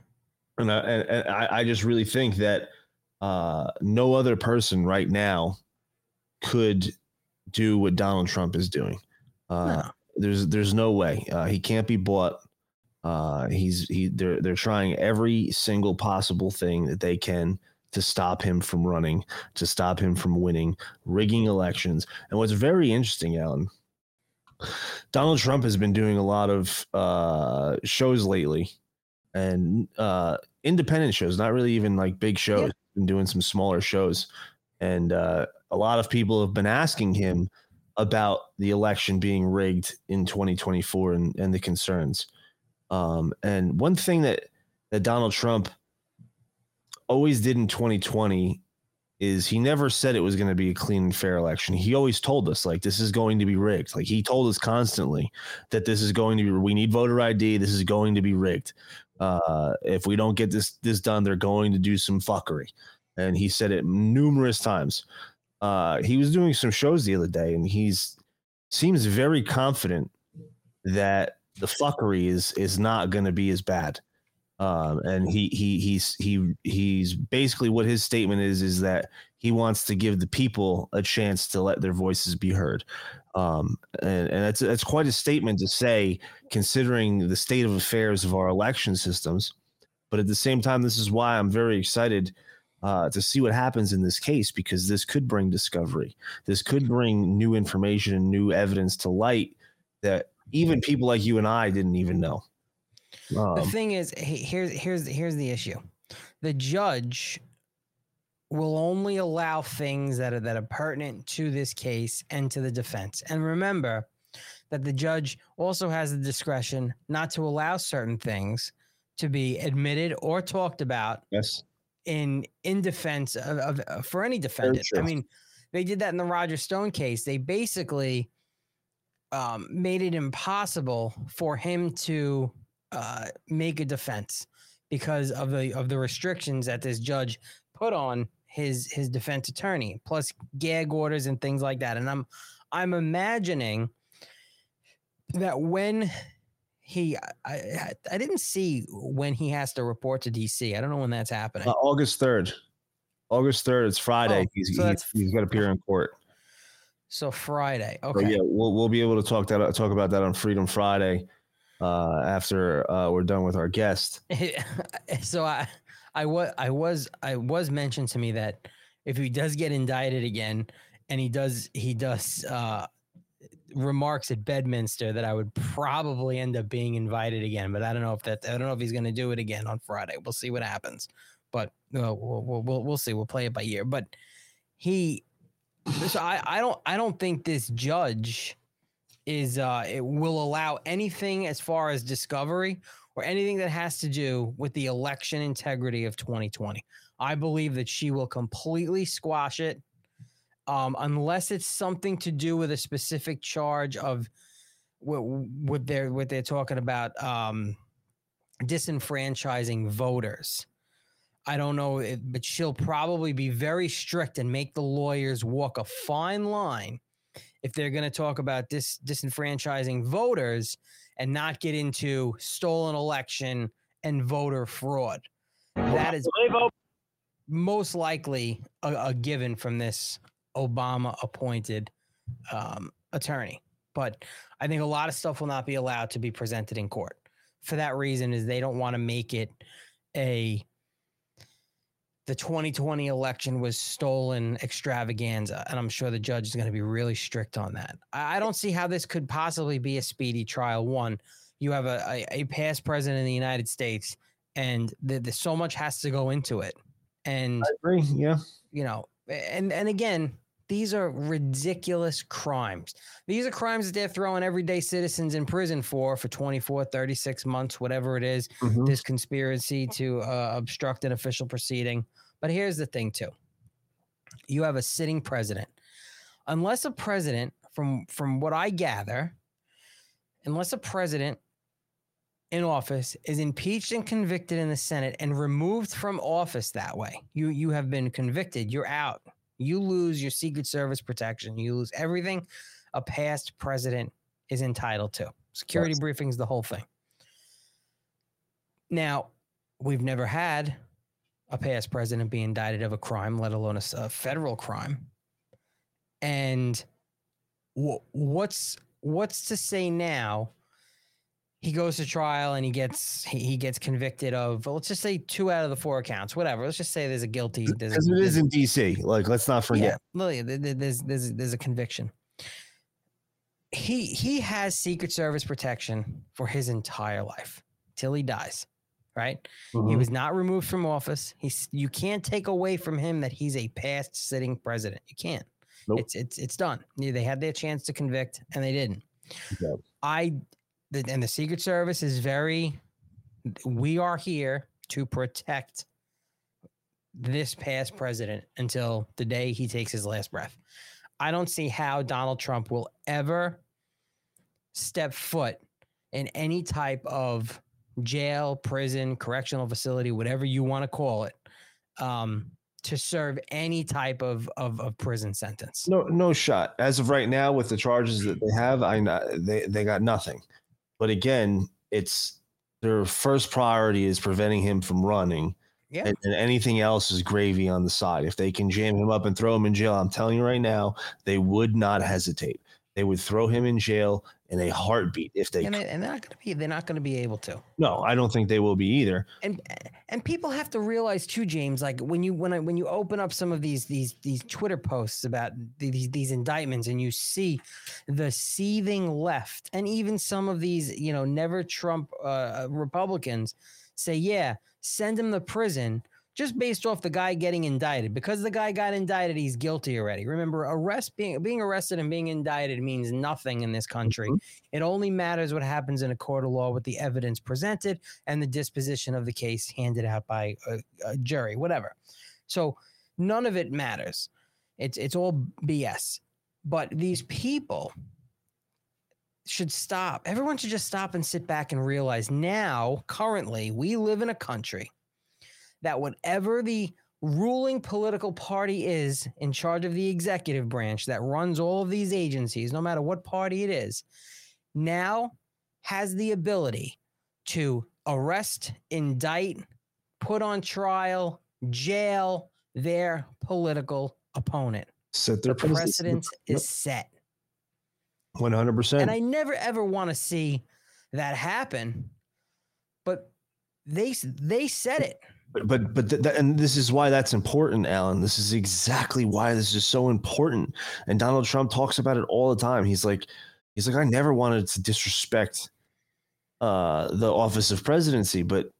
And I, and, I, I just really think that uh, no other person right now could do what Donald Trump is doing. Uh, There's there's no way uh, he can't be bought. Uh, he's he they're they're trying every single possible thing that they can to stop him from running, to stop him from winning, rigging elections. And what's very interesting, Alan, Donald Trump has been doing a lot of uh, shows lately, and uh, independent shows, not really even like big shows. Been doing some smaller shows, and uh, a lot of people have been asking him about the election being rigged in 2024 and, and the concerns. Um, and one thing that that Donald Trump always did in 2020 is he never said it was going to be a clean and fair election. He always told us like this is going to be rigged. Like he told us constantly that this is going to be we need voter ID. This is going to be rigged. Uh, if we don't get this this done, they're going to do some fuckery. And he said it numerous times. Uh, he was doing some shows the other day, and he's seems very confident that the fuckery is is not going to be as bad. Um, and he he he's he he's basically what his statement is is that he wants to give the people a chance to let their voices be heard. Um, and, and that's that's quite a statement to say, considering the state of affairs of our election systems. But at the same time, this is why I'm very excited uh, to see what happens in this case because this could bring discovery. This could bring new information and new evidence to light that even people like you and I didn't even know. The Um, thing is, here's here's here's the issue. The judge will only allow things that are that are pertinent to this case and to the defense. And remember that the judge also has the discretion not to allow certain things to be admitted or talked about yes. in in defense of, of uh, for any defendant. I mean, they did that in the Roger Stone case. They basically um, made it impossible for him to uh, make a defense because of the of the restrictions that this judge put on his his defense attorney, plus gag orders and things like that. And I'm I'm imagining that when he I, I didn't see when he has to report to DC. I don't know when that's happening. Uh, August 3rd. August 3rd, it's Friday. Oh, he's, so he's, he's got to appear in court. So Friday. So Okay. yeah, we'll, we'll be able to talk that talk about that on Freedom Friday. Uh, after uh, we're done with our guest. so I, I was, I was, I was mentioned to me that if he does get indicted again, and he does, he does uh, remarks at Bedminster, that I would probably end up being invited again. But I don't know if that, I don't know if he's going to do it again on Friday. We'll see what happens. But uh, we'll, we'll, we'll, we'll see. We'll play it by ear. But he, so I, I don't, I don't think this judge is uh, it will allow anything as far as discovery or anything that has to do with the election integrity of 2020. I believe that she will completely squash it um, unless it's something to do with a specific charge of what, what they're what they're talking about um, disenfranchising voters. I don't know, but she'll probably be very strict and make the lawyers walk a fine line if they're going to talk about dis- disenfranchising voters and not get into stolen election and voter fraud. That is most likely a, a given from this Obama appointed um, attorney. But I think a lot of stuff will not be allowed to be presented in court. For that reason, is they don't want to make it a the 2020 election was stolen extravaganza. And I'm sure the judge is going to be really strict on that. I don't see how this could possibly be a speedy trial. One, you have a, a, a past president in the United States, and the, the, so much has to go into it. And I agree. Yeah. You know, and and again, these are ridiculous crimes. These are crimes that they're throwing everyday citizens in prison for for 24, 36 months, whatever it is, Mhm. this conspiracy to uh, obstruct an official proceeding. But here's the thing, too you have a sitting president. Unless a president, from, from what I gather, unless a president in office is impeached and convicted in the Senate and removed from office that way, you, you have been convicted, you're out. You lose your Secret Service protection. You lose everything a past president is entitled to. Security briefings, the whole thing. Now, we've never had a past president be indicted of a crime, let alone a federal crime. And wh- what's what's to say now? He goes to trial and he gets he, he gets convicted of let's just say two out of the four accounts, whatever. Let's just say there's a guilty. There's a, Because it is in DC. Like, let's not forget. yeah, well, yeah, there- there- there's there's there's a conviction. He he has Secret Service protection for his entire life till he dies, right? He Mhm. was not removed from office. He's you can't take away from him that he's a past sitting president. You can't. Nope. It's it's it's done. They had their chance to convict and they didn't. I the, and the Secret Service is very. We are here to protect this past president until the day he takes his last breath. I don't see how Donald Trump will ever step foot in any type of jail, prison, correctional facility, whatever you want to call it, um, to serve any type of, of, of prison sentence. No, no shot. As of right now, with the charges that they have, I they they got nothing. But again, it's their first priority is preventing him from running. Yeah. And, and anything else is gravy on the side. If they can jam him up and throw him in jail, I'm telling you right now, they would not hesitate. They would throw him in jail in a heartbeat if they. And, they, and they're not going to be they're not going to be able to. no, I don't think they will be either. and and people have to realize too, James. Like when you when I when you open up some of these these these Twitter posts about these these indictments, and you see the seething left, and even some of these you know never Trump uh, Republicans say, yeah, send him to prison. Just based off the guy getting indicted, because the guy got indicted, he's guilty already. Remember, arrest being being arrested and being indicted means nothing in this country. Mm-hmm. It only matters what happens in a court of law with the evidence presented and the disposition of the case handed out by a, a jury, whatever. So none of it matters. It's it's all BS. But these people should stop. Everyone should just stop and sit back and realize now, currently, we live in a country that whatever the ruling political party is in charge of the executive branch that runs all of these agencies, no matter what party it is, now has the ability to arrest, indict, put on trial, jail their political opponent. Set their The precedent is set. One hundred percent. And I never ever want to see that happen, but they they said it. But but th- and this is why that's important, Alan. This is exactly why this is so important. And Donald Trump talks about it all the time. He's like, he's like, I never wanted to disrespect uh, the office of presidency, but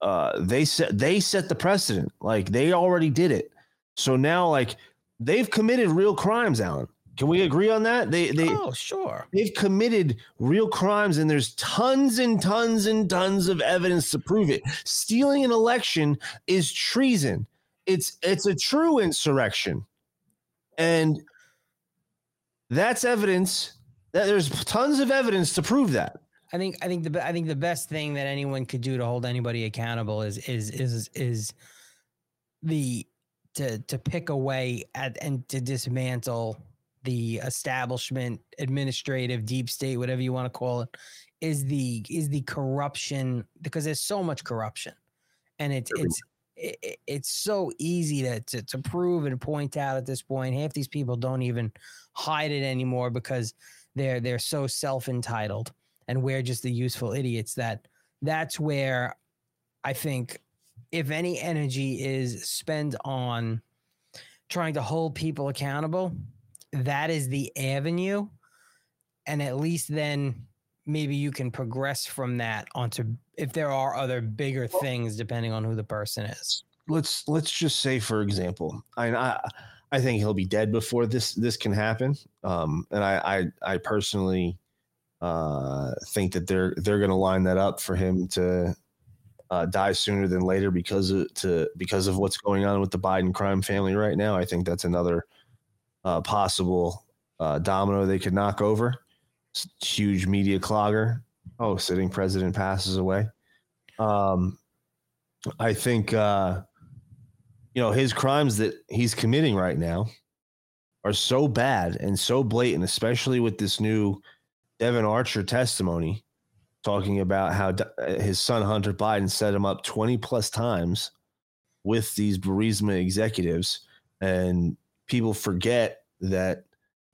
uh, they set they set the precedent. Like they already did it. So now, like they've committed real crimes, Alan. Can we agree on that? They they oh sure they've committed real crimes, and there's tons and tons and tons of evidence to prove it. Stealing an election is treason. It's it's a true insurrection, and that's evidence. That there's tons of evidence to prove that. I think I think the I think the best thing that anyone could do to hold anybody accountable is is is is the to to pick away at and to dismantle the establishment, administrative, deep state, whatever you want to call it, is the is the corruption because there's so much corruption, and it's it's it, it- it's so easy to, to to prove and point out at this point. Half these people don't even hide it anymore because they're they're so self entitled, and we're just the useful idiots. That that's where I think if any energy is spent on trying to hold people accountable, that is the avenue. And at least then maybe you can progress from that onto if there are other bigger things depending on who the person is. let's let's just say for example I I, I think he'll be dead before this this can happen um and I I, I personally uh think that they're they're going to line that up for him to uh, die sooner than later because of to because of what's going on with the Biden crime family right now I think that's another uh, possible uh, domino they could knock over. Huge media clogger. Oh sitting president passes away. Um I think uh you know his crimes that he's committing right now are so bad and so blatant especially with this new Devon Archer testimony talking about how uh, his son hunter biden set him up 20 plus times with these burisma executives and people forget that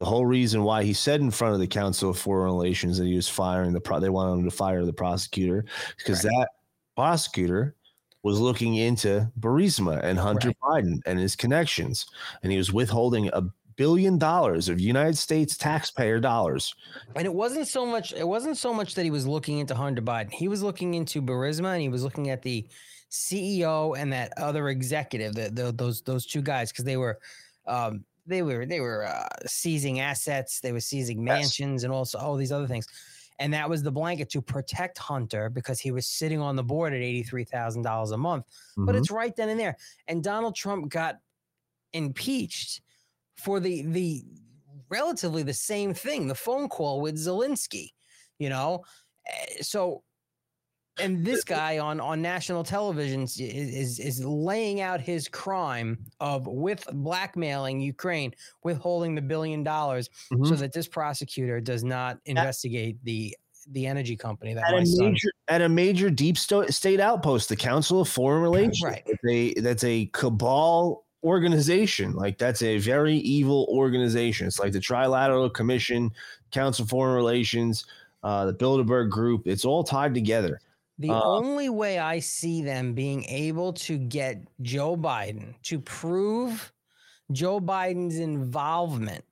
the whole reason why he said in front of the council of foreign relations that he was firing the pro- they wanted him to fire the prosecutor because that prosecutor was looking into Burisma and Hunter Biden and his connections, and he was withholding a billion dollars of United States taxpayer dollars. And it wasn't so much. It wasn't so much that he was looking into Hunter Biden. He was looking into Burisma, and he was looking at the CEO and that other executive, the, the, those those two guys, because they were, um, they were they were uh, seizing assets, they were seizing mansions, and also all these other things. And that was the blanket to protect Hunter because he was sitting on the board at eighty three thousand dollars a month. But Mhm. it's right then and there. And Donald Trump got impeached for the the relatively the same thing the phone call with Zelensky you know Eh, so and this guy on on national television is is, is laying out his crime of with blackmailing Ukraine withholding the billion dollars so Mhm. that this prosecutor does not investigate the the energy company that At my a son major at a major deep sto- state outpost, the Council of Foreign Relations. Right. That's a that's a cabal organization. Like that's a very evil organization. It's like the Trilateral Commission, Council of Foreign Relations, uh, the Bilderberg Group. It's all tied together. The Uh, only way I see them being able to get Joe Biden to prove Joe Biden's involvement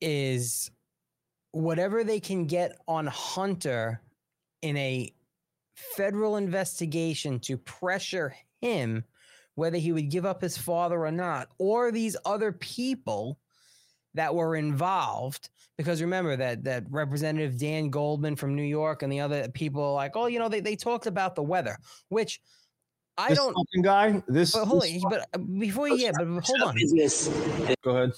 is whatever they can get on Hunter in a federal investigation to pressure him, whether he would give up his father or not, or these other people that were involved. Because remember that that Representative Dan Goldman from New York and the other people are like, oh, you know, they, they talked about the weather, which I This don't guy. This. but hold this on, but uh, before yeah, but hold on. Go ahead.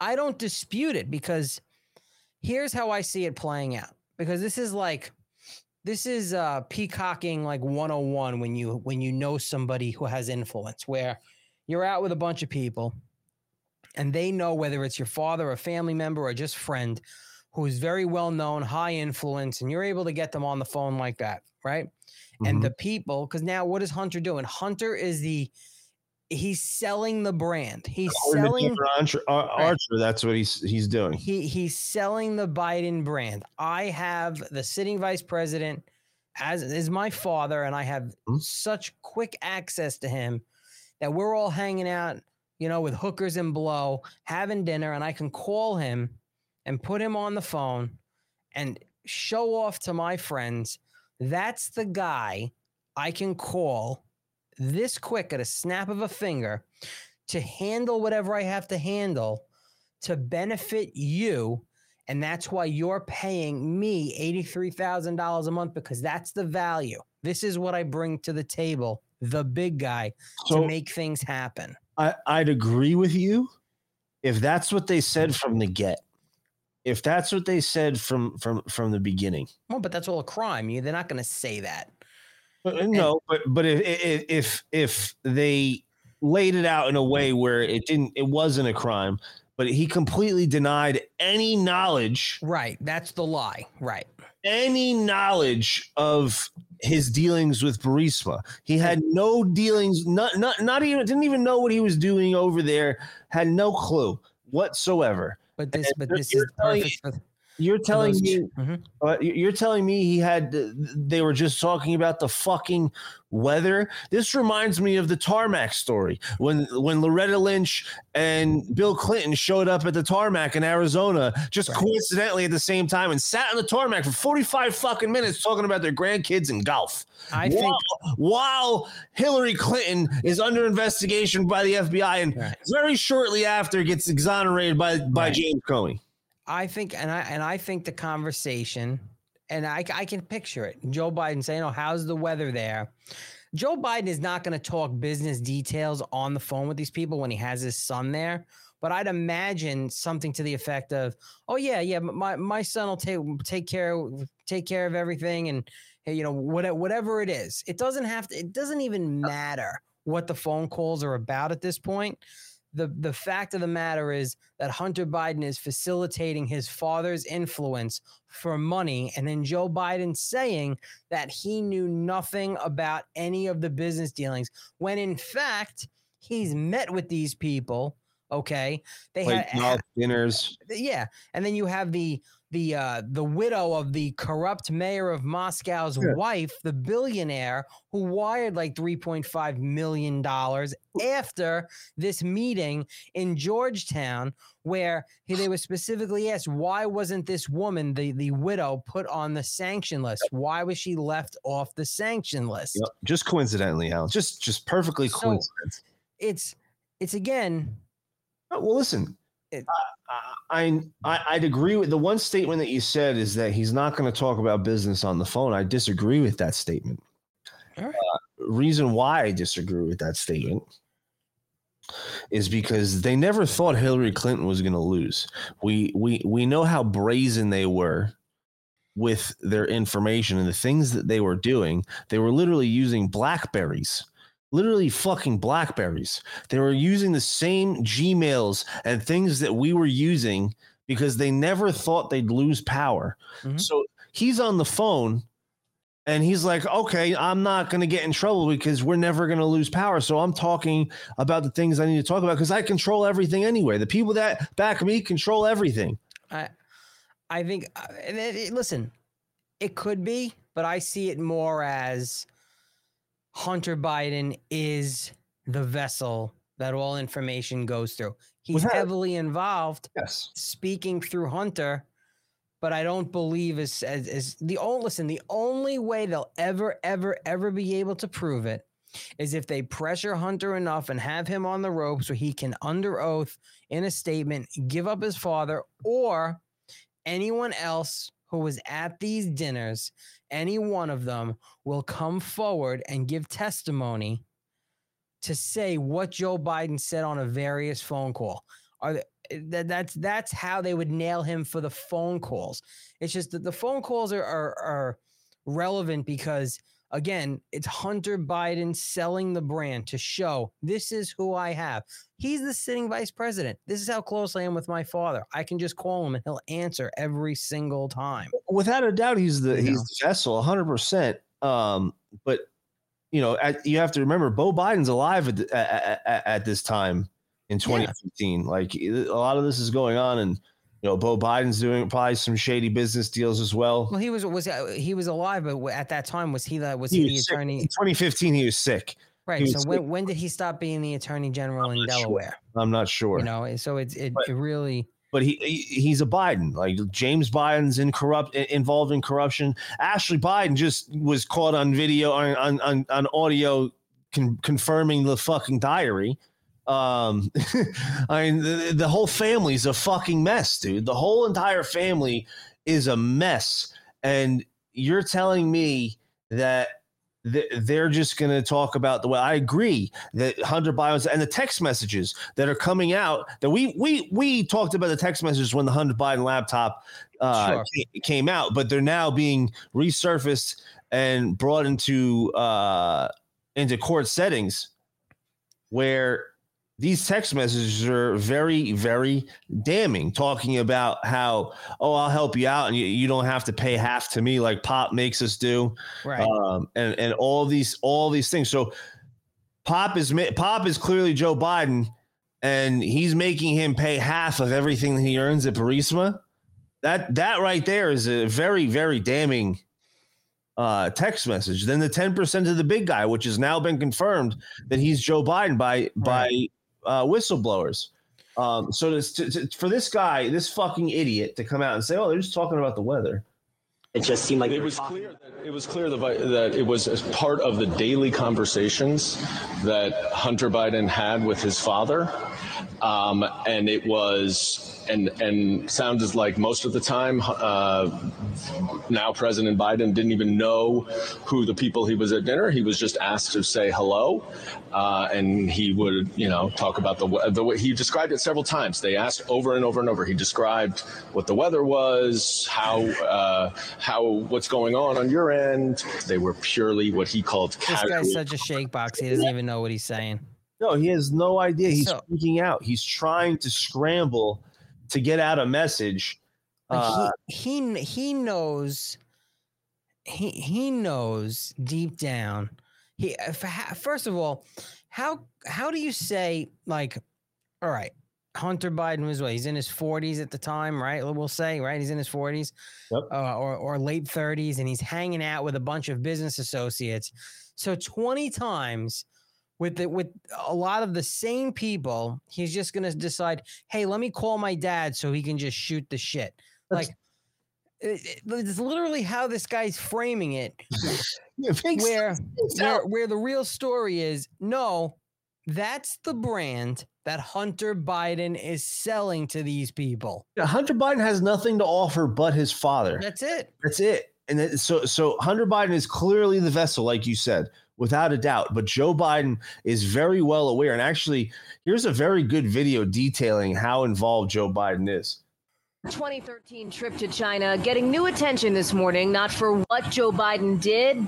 I don't dispute it because here's how I see it playing out. Because this is like this is uh peacocking like 101 when you when you know somebody who has influence where you're out with a bunch of people and they know whether it's your father, a family member, or just friend who is very well known, high influence, and you're able to get them on the phone like that, right? And Mhm. the people, because now what is Hunter doing? Hunter is the he's selling the brand. He's According selling David Archer, Right. Archer, that's what he's he's doing. he he's selling the Biden brand. I have the sitting vice president as is my father, and I have Hmm? such quick access to him that we're all hanging out, you know, with hookers and blow, having dinner, and I can call him and put him on the phone and show off to my friends. That's the guy I can call this quick at a snap of a finger to handle whatever I have to handle to benefit you. And that's why you're paying me $83,000 a month because that's the value. This is what I bring to the table, the big guy, So- to make things happen. I, I'd agree with you if that's what they said from the get. If that's what they said from from from the beginning. Well, but that's all a crime. You, they're not going to say that. But, uh, no, but but if, if if if they laid it out in a way where it didn't, it wasn't a crime, but he completely denied any knowledge, Right. That's the lie. Right. any knowledge of his dealings with Burisma. He had no dealings, not not not even didn't even know what he was doing over there. Had no clue whatsoever. But this, And but this is perfect. For, You're telling those- me Mhm. uh, you- you're telling me he had they were just talking about the fucking weather. This reminds me of the tarmac story when when Loretta Lynch and Bill Clinton showed up at the tarmac in Arizona just Right. coincidentally at the same time and sat on the tarmac for 45 fucking minutes talking about their grandkids and golf. I think while, while Hillary Clinton is under investigation by the FBI and Right. very shortly after gets exonerated by by Right. James Comey. I think, and I and I think the conversation, and I I can picture it. Joe Biden saying, "Oh, how's the weather there?" Joe Biden is not going to talk business details on the phone with these people when he has his son there. But I'd imagine something to the effect of, "Oh yeah, yeah, my my son will take take care take care of everything, and you know whatever whatever it is. It doesn't have to. It doesn't even uh matter what the phone calls are about at this point." The the fact of the matter is that Hunter Biden is facilitating his father's influence for money and then Joe Biden saying that he knew nothing about any of the business dealings when in fact he's met with these people okay they Like had dinners. yeah and then you have the the uh the widow of the corrupt mayor of moscow's Yeah. wife the billionaire who wired like 3.5 million dollars after this meeting in georgetown where he, they were specifically asked why wasn't this woman the the widow put on the sanction list why was she left off the sanction list Yep. Just coincidentally, Alan. Just just perfectly So- coincidence. it's it's again Oh, well, listen. It- I, I I'd agree with the one statement that you said is that he's not going to talk about business on the phone. I disagree with that statement. Right. Uh, reason why I disagree with that statement is because they never thought Hillary Clinton was going to lose. We we we know how brazen they were with their information and the things that they were doing. They were literally using blackberries. Literally fucking blackberries. They were using the same Gmails and things that we were using because they never thought they'd lose power. Mhm. So he's on the phone and he's like, okay, I'm not going to get in trouble because we're never going to lose power. So I'm talking about the things I need to talk about because I control everything anyway. The people that back me control everything. I I think uh, and it, it- listen, it could be, but I see it more as Hunter Biden is the vessel that all information goes through. He's Without- heavily involved Yes. speaking through Hunter, but I don't believe as as, as the only listen, the only way they'll ever, ever, ever be able to prove it is if they pressure Hunter enough and have him on the rope so he can under oath in a statement give up his father or anyone else who was at these dinners, any one of them will come forward and give testimony to say what Joe Biden said on a various phone call. Are th- that that's that's how they would nail him for the phone calls. It's just that the phone calls are are, are relevant because again, it's Hunter Biden selling the brand to show this is who I have. He's the sitting vice president. This is how close I am with my father. I can just call him and he'll answer every single time. Without a doubt, he's the You he's know. the vessel, 100. percent Um, but you know, at, you have to remember, Bo Biden's alive at, at, at, at this time in 2015. Like a lot of this is going on, and you know, Bo Biden's doing probably some shady business deals as well. Well, he was was uh, he was alive, but at that time was he the was He he, the was sick. attorney? In 2015, he was sick. Right. was So sick. when when did he stop being the attorney general in not sure. Delaware? I'm not sure. You know, so it's it, it really but he, he he's a Biden. Like James Biden's in corrupt involved in corruption. Ashley Biden just was caught on video on on on, on audio con- confirming the fucking diary. Um, I mean, the, the whole family's a fucking mess, dude. The whole entire family is a mess, and you're telling me that th- they're just going to talk about the way I agree that Hunter Biden's and the text messages that are coming out that we we we talked about the text messages when the Hunter Biden laptop uh, Sure. came out, but they're now being resurfaced and brought into uh, into court settings where these text messages are very, very damning, talking about how, oh, I'll help you out and you, you don't have to pay half to me like Pop makes us do. Right. Um, and, and all these, all these things. So Pop is Pop is clearly Joe Biden, and he's making him pay half of everything that he earns at Burisma. That that right there is a very, very damning uh, text message. Then the 10% of the big guy, which has now been confirmed that he's Joe Biden by by uh, whistleblowers. Um, so to, to, to- for this guy, this fucking idiot, to come out and say, "Oh, they're just talking about the weather," It just seemed like it was clear that it was clear that, that it was as part of the daily conversations that Hunter Biden had with his father, um, and it was and and sounded like most of the time uh, now President Biden didn't even know who the people he was at dinner. He was just asked to say hello, uh, and he would you know talk about the the way he described it several times. They asked over and over and over. He described what the weather was, how uh, how what's going on on your end. They were purely what he called this casual. guy's such a shake box. He doesn't even know what he's saying. No, he has no idea. He's So- freaking out. He's trying to scramble to get out a message. Uh, he he he knows he he knows deep down he first of all how how do you say like all right hunter biden was what he's in his 40s at the time right we'll say right he's in his 40s Yep. uh, or, or late 30s and he's hanging out with a bunch of business associates so 20 times with the, with a lot of the same people he's just going to decide hey let me call my dad so he can just shoot the shit. Like it, it- it's literally how this guy's framing it. It where, where where the real story is no that's the brand that hunter biden is selling to these people. Yeah, Hunter Biden has nothing to offer but his father. that's it. That's it. And so, so Hunter Biden is clearly the vessel, like you said, without a doubt. But Joe Biden is very well aware. And actually, here's a very good video detailing how involved Joe Biden is. 2013 trip to China getting new attention this morning, not for what Joe Biden did,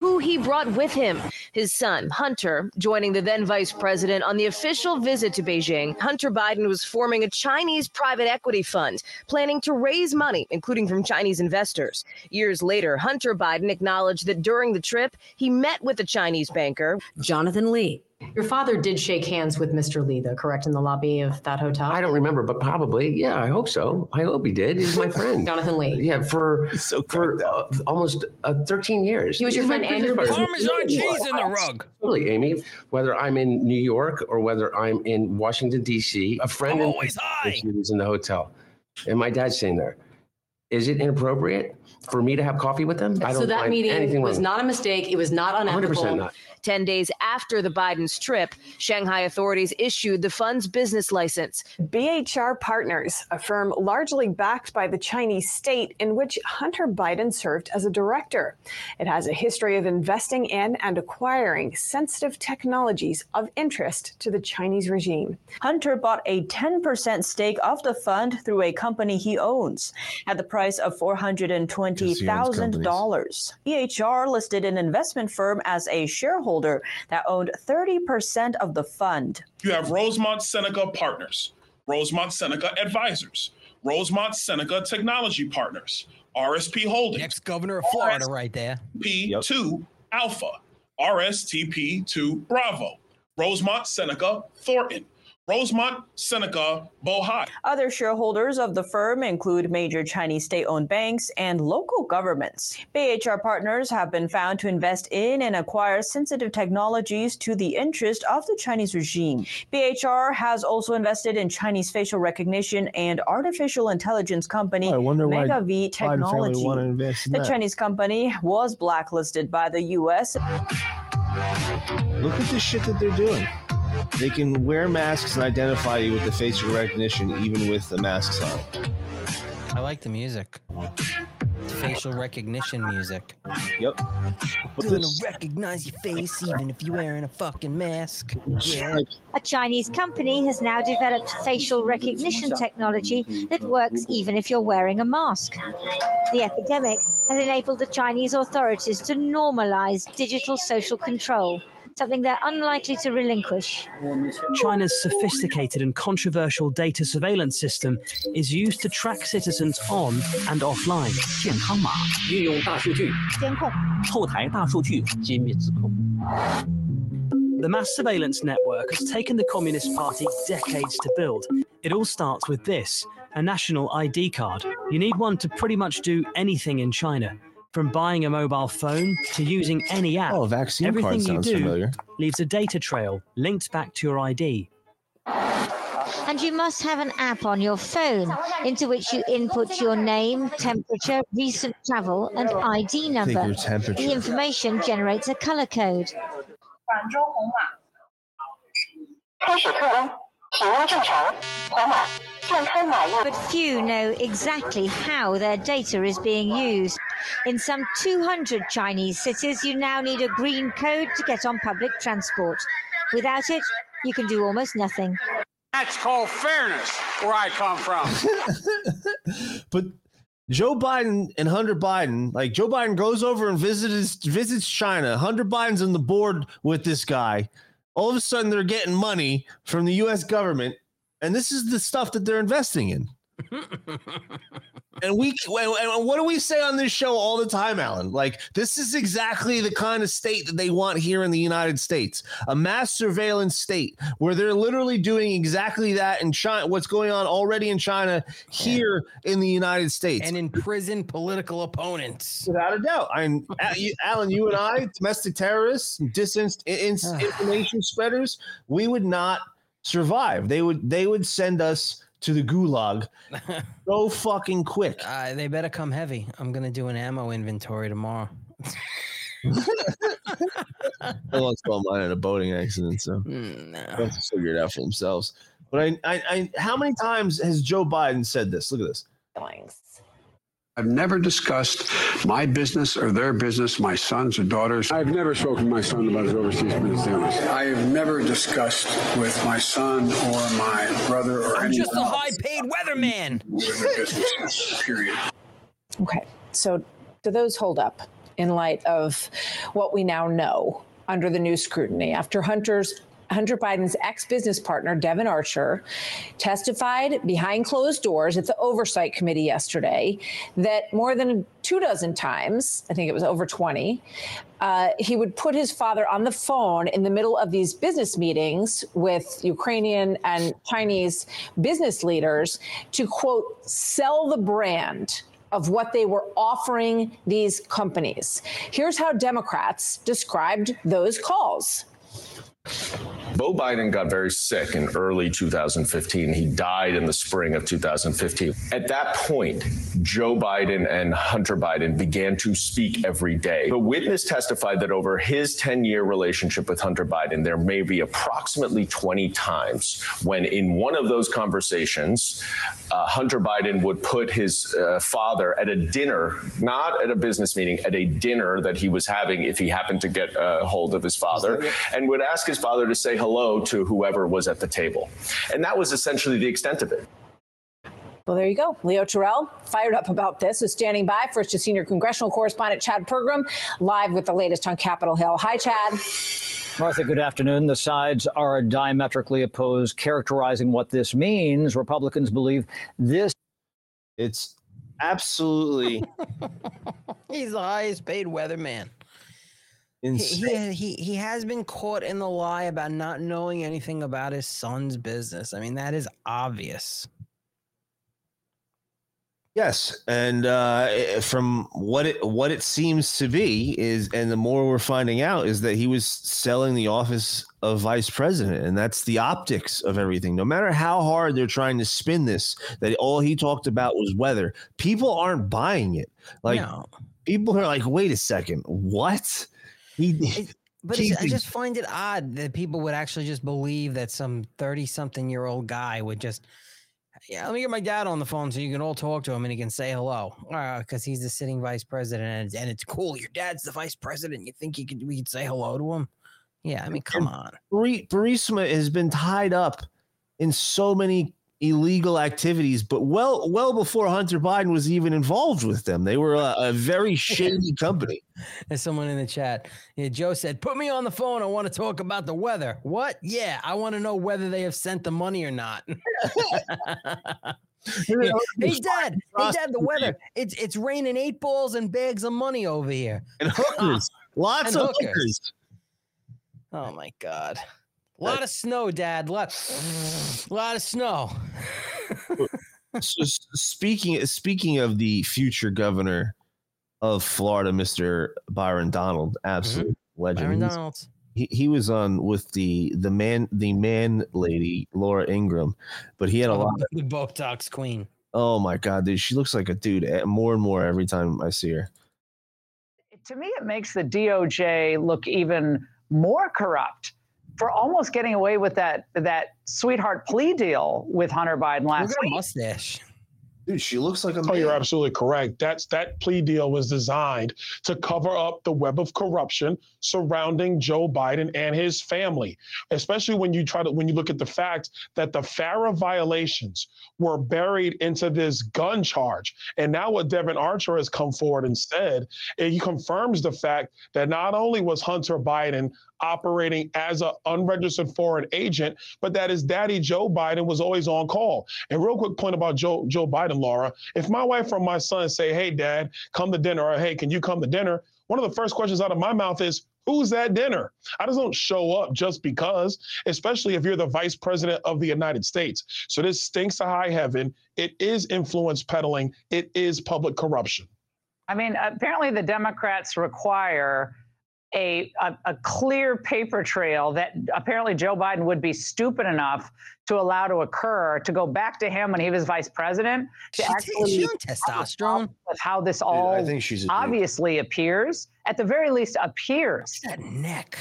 who he brought with him. His son, Hunter, joining the then vice president on the official visit to Beijing. Hunter Biden was forming a Chinese private equity fund, planning to raise money, including from Chinese investors. Years later, Hunter Biden acknowledged that during the trip, he met with the Chinese banker, Jonathan Li. Your father did shake hands with Mr. Li, though, correct, in the lobby of that hotel? I don't remember, but probably. Yeah, I hope so. I hope he did. He's my friend. Jonathan Li. Yeah, for for uh, almost uh, 13 years. He was your He's friend and your business business- partner. Parmesan cheese in the rug. Absolutely, Amy. Whether I'm in New York or whether I'm in Washington D.C., a friend I'm in- always high. is in the hotel, and my dad's staying there. Is it inappropriate for me to have coffee with them? I don't So that find meeting anything was wrong. not a mistake. It was not unethical. 100% not. 10 days after the Biden's trip, Shanghai authorities issued the fund's business license. BHR Partners, a firm largely backed by the Chinese state in which Hunter Biden served as a director. It has a history of investing in and acquiring sensitive technologies of interest to the Chinese regime. Hunter bought a 10% stake of the fund through a company he owns at the price of $420,000. BHR listed an investment firm as a shareholder that owned 30% of the fund. You have Rosemont Seneca Partners, Rosemont Seneca Advisors, Rosemont Seneca Technology Partners, RSP Holdings. Ex governor of Florida, right there. P2 Alpha, RSTP2 Bravo, Rosemont Seneca Thornton, Rosemont Seneca Bohai. Other shareholders of the firm include major Chinese state owned banks and local governments. BHR partners have been found to invest in and acquire sensitive technologies to the interest of the Chinese regime. BHR has also invested in Chinese facial recognition and artificial intelligence company I wonder why Megvii Technology. wanna invest in The that. Chinese company was blacklisted by the U.S. Look at the shit that they're doing. They can wear masks and identify you with the facial recognition, even with the masks on. I like the music. Facial recognition music. Yep. Gonna recognize your face even if you're wearing a fucking mask. Yeah. A Chinese company has now developed facial recognition technology that works even if you're wearing a mask. The epidemic has enabled the Chinese authorities to normalize digital social control, something they're unlikely to relinquish. China's sophisticated and controversial data surveillance system is used to track citizens on and offline. 健康码运用大数据监控后台大数据歼灭指控。 The mass surveillance network has taken the Communist Party decades to build. It all starts with this a national ID card. You need one to pretty much do anything in China. From buying a mobile phone to using any app, oh, vaccine everything card sounds you do familiar. leaves a data trail linked back to your ID. And you must have an app on your phone into which you input your name, temperature, recent travel, and ID number. The information generates a color code. But few know exactly how their data is being used. In some 200 Chinese cities, you now need a green code to get on public transport. Without it, you can do almost nothing. That's called fairness, where I come from. But Joe Biden and Hunter Biden, like Joe Biden goes over and visits visits China. Hunter Biden's on the board with this guy. All of a sudden, they're getting money from the U.S. government, and this is the stuff that they're investing in. And we and what do we say on this show all the time, Alan? Like this is exactly the kind of state that they want here in the United States, a mass surveillance state where they're literally doing exactly that in China. What's going on already in China here in the United States, And imprison political opponents. without a doubt. I'm Alan. You and I, domestic terrorists, disinformation spreaders, we would not survive. They would they would send us to the gulag so fucking quick. Uh, they better come heavy. I'm gonna do an ammo inventory tomorrow. I lost all mine in a boating accident, so Mm, they'll have to figure it out for themselves. But I, I, I, how many times has Joe Biden said this? Look at this. I've never discussed my business or their business, my sons or daughters. I've never spoken to my son about his overseas business dealings. I have never discussed with my son or my brother or I'm anyone just a high-paid weatherman. business, period. Okay, so do those hold up in light of what we now know under the new scrutiny after Hunter's Hunter Biden's ex business partner, Devon Archer, testified behind closed doors at the Oversight Committee yesterday that more than two dozen times, I think it was over 20, uh, he would put his father on the phone in the middle of these business meetings with Ukrainian and Chinese business leaders to, quote, sell the brand of what they were offering these companies. Here's how Democrats described those calls. Bo Biden got very sick in early 2015. He died in the spring of 2015. At that point, Joe Biden and Hunter Biden began to speak every day. The witness testified that over his 10 year relationship with Hunter Biden, there may be approximately 20 times when, in one of those conversations, uh, Hunter Biden would put his uh, father at a dinner, not at a business meeting, at a dinner that he was having if he happened to get a hold of his father, and would ask his father to say hello to whoever was at the table. And that was essentially the extent of it. Well, there you go. Leo Terrell, fired up about this, is standing by for us to senior congressional correspondent Chad Pergram, live with the latest on Capitol Hill. Hi, Chad. Martha, good afternoon. The sides are diametrically opposed, characterizing what this means. Republicans believe this. It's absolutely He's the highest paid weatherman. He, Insane. he he he has been caught in the lie about not knowing anything about his son's business. I mean, that is obvious. Yes, and uh, eh, from what it what it seems to be is, and the more we're finding out is that he was selling the office of vice president, and that's the optics of everything. No matter how hard they're trying to spin this, that all he talked about was weather. People aren't buying it. Like No. people are like, wait a second, what? He, But I just find it odd that people would actually just believe that some thirty-something-year-old guy would just, yeah, let me get my dad on the phone so you can all talk to him and he can say hello, uh, because he's the sitting vice president and, and it's cool. Your dad's the vice president. You think you could we could say hello to him? Yeah, I mean, come on. Buri- Burisma has been tied up in so many illegal activities, but well, well before Hunter Biden was even involved with them. They were a, a very shady company. There's someone in the chat. Yeah, Joe said, "Put me on the phone. I want to talk about the weather." What? Yeah, I want to know whether they have sent the money or not. Yeah. Hey, Dad. Hey, Dad. The weather. It's it's raining eight balls and bags of money over here. And hookers, lots And of hookers. Oh my God. A lot of snow, Dad. Lot, lot of snow. so, speaking speaking of the future governor of Florida, Mr. Byron Donald, absolute legend. Byron He's- Donalds. He, he was on with the the man the man lady Laura Ingraham, but he had a lot. Of, The Botox Queen. oh my god, dude, she looks like a dude eh, more and more every time I see her. to me, it makes the DOJ look even more corrupt for almost getting away with that that sweetheart plea deal with Hunter Biden last Look at week. mustache. Dude, she looks like a Oh, you're absolutely correct. That's that plea deal was designed to cover up the web of corruption surrounding Joe Biden and his family. Especially when you try to when you look at the fact that the FARA violations were buried into this gun charge. And now what Devon Archer has come forward and said, eh, it confirms the fact that not only was Hunter Biden operating as an unregistered foreign agent, but that his daddy Joe Biden was always on call. And real quick point about Joe Joe Biden, Laura. If my wife or my son say, "Hey, Dad, come to dinner," or "Hey, can you come to dinner?" One of the first questions out of my mouth is, "Who's that dinner?" I just don't show up just because, especially if you're the vice president of the United States. So this stinks to high heaven. It is influence peddling. It is public corruption. I mean, apparently the Democrats require a, a, a clear paper trail that apparently Joe Biden would be stupid enough to allow to occur to go back to him when he was vice president to She ta- actually she testosterone. with how this all I think she's a dude. obviously appears at the very least appears that neck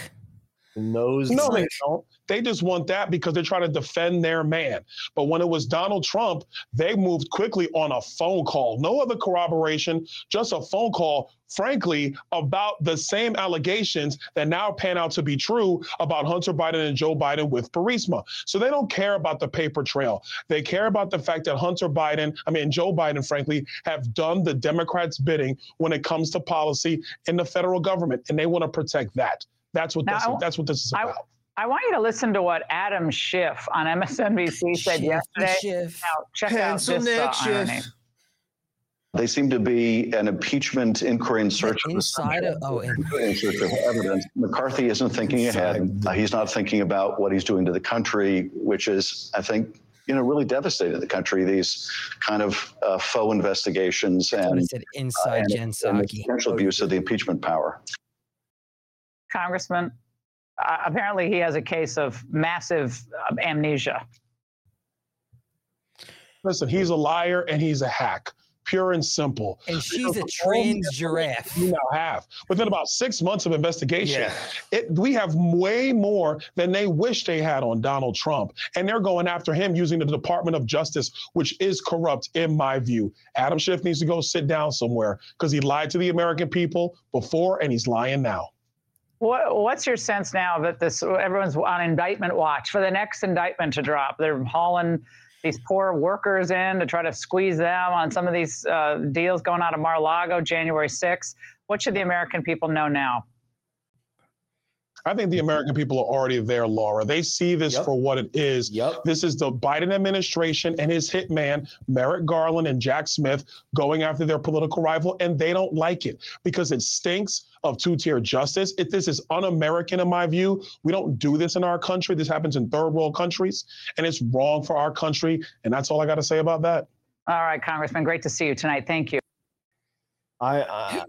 nose. No, they don't. They just want that because they're trying to defend their man. But when it was Donald Trump, they moved quickly on a phone call. No other corroboration, just a phone call, frankly, about the same allegations that now pan out to be true about Hunter Biden and Joe Biden with Burisma. So they don't care about the paper trail. They care about the fact that Hunter Biden, I mean, Joe Biden, frankly, have done the Democrats' bidding when it comes to policy in the federal government, and they want to protect that. That's what Now, this, I that's what this is about. I want you to listen to what Adam Schiff on MSNBC said Schiff, yesterday. Schiff. Now, check out this neck, uh, irony. They seem to be an impeachment inquiry in search of Inside of oh, in, in search of evidence. McCarthy isn't thinking ahead. Uh, he's not thinking about what he's doing to the country, which is, I think, you know, really devastating the country. These kind of uh, faux investigations and, it said inside and, Jen and the potential abuse of the impeachment power. Congressman, uh, apparently he has a case of massive uh, amnesia. Listen, he's a liar and he's a hack, pure and simple. And she's a Because all the trans giraffe. We now have within about six months of investigation. Yeah. It, we have way more than they wish they had on Donald Trump, and they're going after him using the Department of Justice, which is corrupt in my view. Adam Schiff needs to go sit down somewhere because he lied to the American people before, and he's lying now. What, what's your sense now that this everyone's on indictment watch for the next indictment to drop? They're hauling these poor workers in to try to squeeze them on some of these uh, deals going out of Mar-a-Lago January 6th. What should the American people know now? I think the mm-hmm. American people are already there, Laura. They see this Yep. for what it is. Yep. This is the Biden administration and his hitman, Merrick Garland and Jack Smith, going after their political rival, and they don't like it because it stinks of two-tier justice. It, this is un-American in my view. We don't do this in our country. This happens in third world countries, and it's wrong for our country. And that's all I got to say about that. All right, Congressman, great to see you tonight. Thank you. I I,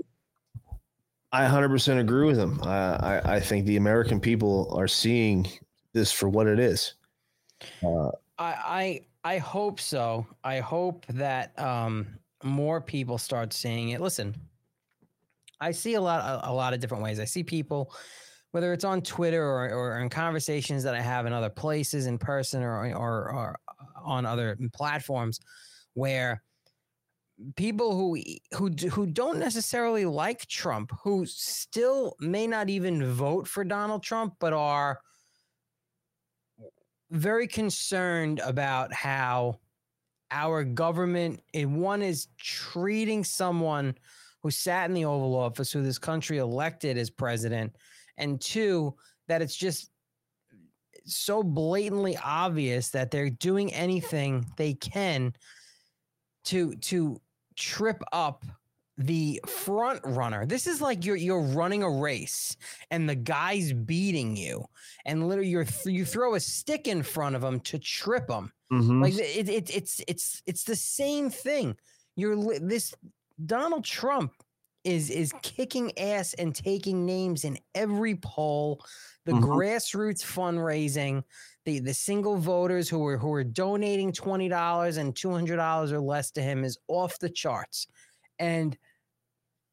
I 100% agree with him. I, I I think the American people are seeing this for what it is. Uh, I, I I hope so. I hope that um, more people start seeing it. Listen, I see a lot a, a lot of different ways. I see people, whether it's on Twitter or, or in conversations that I have in other places, in person or or, or on other platforms, where people who who who don't necessarily like Trump, who still may not even vote for Donald Trump, but are very concerned about how our government one is treating someone who sat in the oval office who this country elected as president and two that it's just so blatantly obvious that they're doing anything they can to to trip up the front runner. This is like you're you're running a race and the guy's beating you, and literally you're th- you throw a stick in front of him to trip him. Mhm. Like it, it it's it's it's the same thing. You're li- this Donald Trump is is kicking ass and taking names in every poll. The Mhm. grassroots fundraising, the the single voters who are who are donating twenty dollars and two hundred dollars or less to him is off the charts, and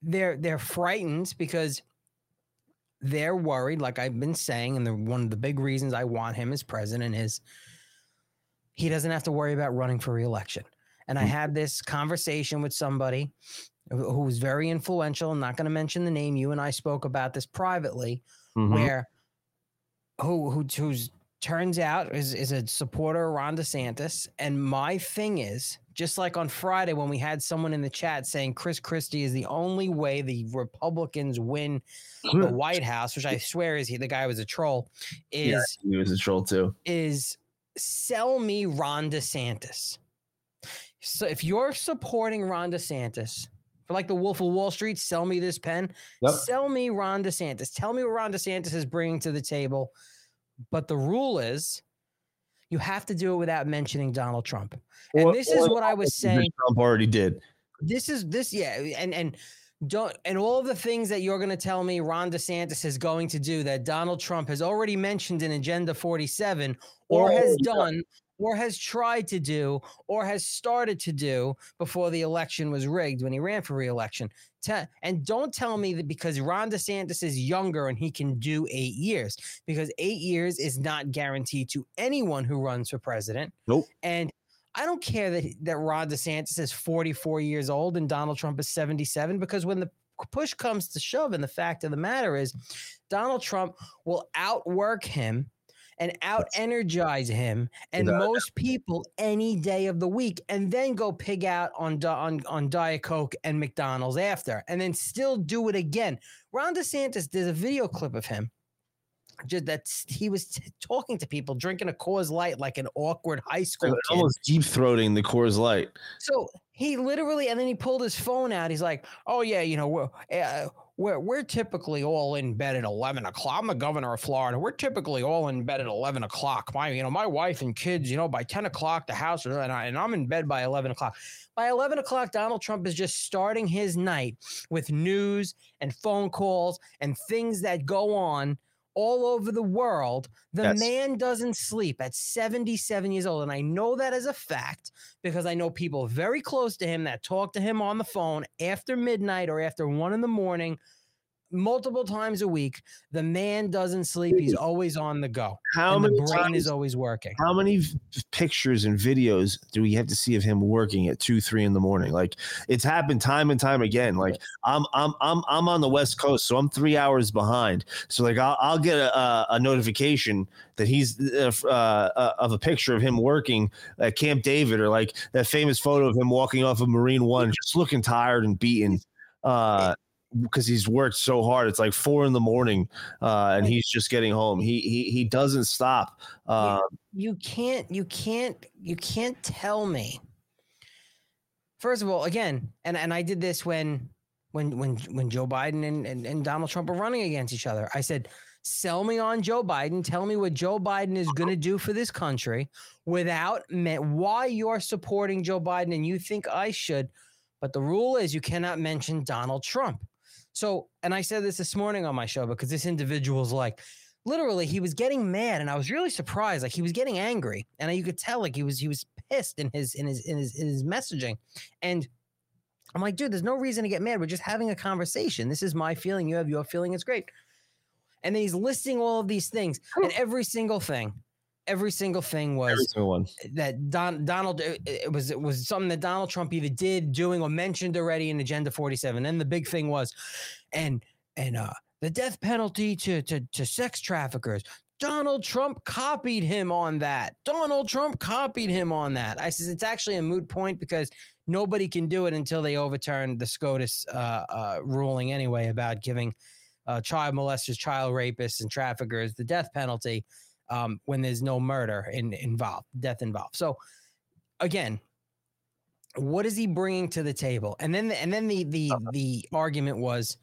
they're they're frightened because they're worried. Like I've been saying, and the, one of the big reasons I want him as president is he doesn't have to worry about running for reelection. And I had this conversation with somebody who was very influential. I'm not going to mention the name. You and I spoke about this privately, Mhm. where who who who's turns out is is a supporter of Ron DeSantis. And my thing is, just like on Friday when we had someone in the chat saying Chris Christie is the only way the Republicans win the White House, which I swear is he the guy was a troll, is yeah, he was a troll too. is sell me Ron DeSantis. So if you're supporting Ron DeSantis, for like the Wolf of Wall Street, sell me this pen. Yep. Sell me Ron DeSantis. Tell me what Ron DeSantis is bringing to the table. But the rule is you have to do it without mentioning Donald Trump. And Or- this is what I was saying Trump already did. this is this yeah and and don't and all the things that you're going to tell me Ron DeSantis is going to do that Donald Trump has already mentioned in Agenda 47 or Oh, has done or has tried to do or has started to do before the election was rigged when he ran for reelection. Te- and don't tell me that because Ron DeSantis is younger and he can do 8 years because 8 years is not guaranteed to anyone who runs for president. Nope. And I don't care that that Ron DeSantis is 44 years old and Donald Trump is 77 because when the push comes to shove, and the fact of the matter is, Donald Trump will outwork him and out energize him and most people any day of the week, and then go pig out on on on Diet Coke and McDonald's after, and then still do it again. Ron DeSantis, there's a video clip of him just that he was t- talking to people drinking a Coors Light like an awkward high school kid. Almost deep throating the Coors Light. So he literally, and then he pulled his phone out. He's like, "Oh yeah, you know, we're uh, we're, we're typically all in bed at eleven o'clock. I'm the governor of Florida. We're typically all in bed at eleven o'clock. My, you know, my wife and kids, you know, by ten o'clock the house, and, I, and I'm in bed by eleven o'clock. By eleven o'clock, Donald Trump is just starting his night with news and phone calls and things that go on." All over the world, the Yes. man doesn't sleep at 77 years old. And I know that as a fact because I know people very close to him that talk to him on the phone after midnight or after one in the morning, multiple times a week. The man doesn't sleep. He's always on the go. How and many the brain is always working. How many v- pictures and videos do we have to see of him working at two, three in the morning? Like it's happened time and time again. Like I'm, I'm, I'm, I'm on the West Coast, so I'm three hours behind. So like I'll, I'll get a, a- a notification that he's uh, uh, uh, of a picture of him working at Camp David, or like that famous photo of him walking off of Marine One, just looking tired and beaten. Uh, because he's worked so hard. It's like four in the morning, uh, and he's just getting home. He he he doesn't stop. Uh, you can't you can't you can't tell me first of all again and and i did this when when when when joe biden and, and, and donald trump were running against each other i said sell me on joe biden tell me what joe biden is going to do for this country without me- why you're supporting joe biden and you think i should but the rule is you cannot mention donald trump so and i said this this morning on my show because this individual's like literally he was getting mad and i was really surprised. Like he was getting angry and you could tell like he was he was pissed in his in his in his in his messaging. And i'm like dude there's no reason to get mad. We're just having a conversation. This is my feeling. You have your feeling. It's great. And then he's listing all of these things and every single thing every single thing was single that Don, Donald it, it was it was something that Donald Trump either did, doing, or mentioned already in Agenda 47. And the big thing was, and and uh the death penalty to to to sex traffickers. Donald Trump copied him on that. Donald Trump copied him on that. I says it's actually a moot point because nobody can do it until they overturn the SCOTUS uh, uh, ruling anyway about giving uh, child molesters, child rapists, and traffickers the death penalty um, when there's no murder in, involved, death involved. So again, what is he bringing to the table? And then, and then the the the argument was.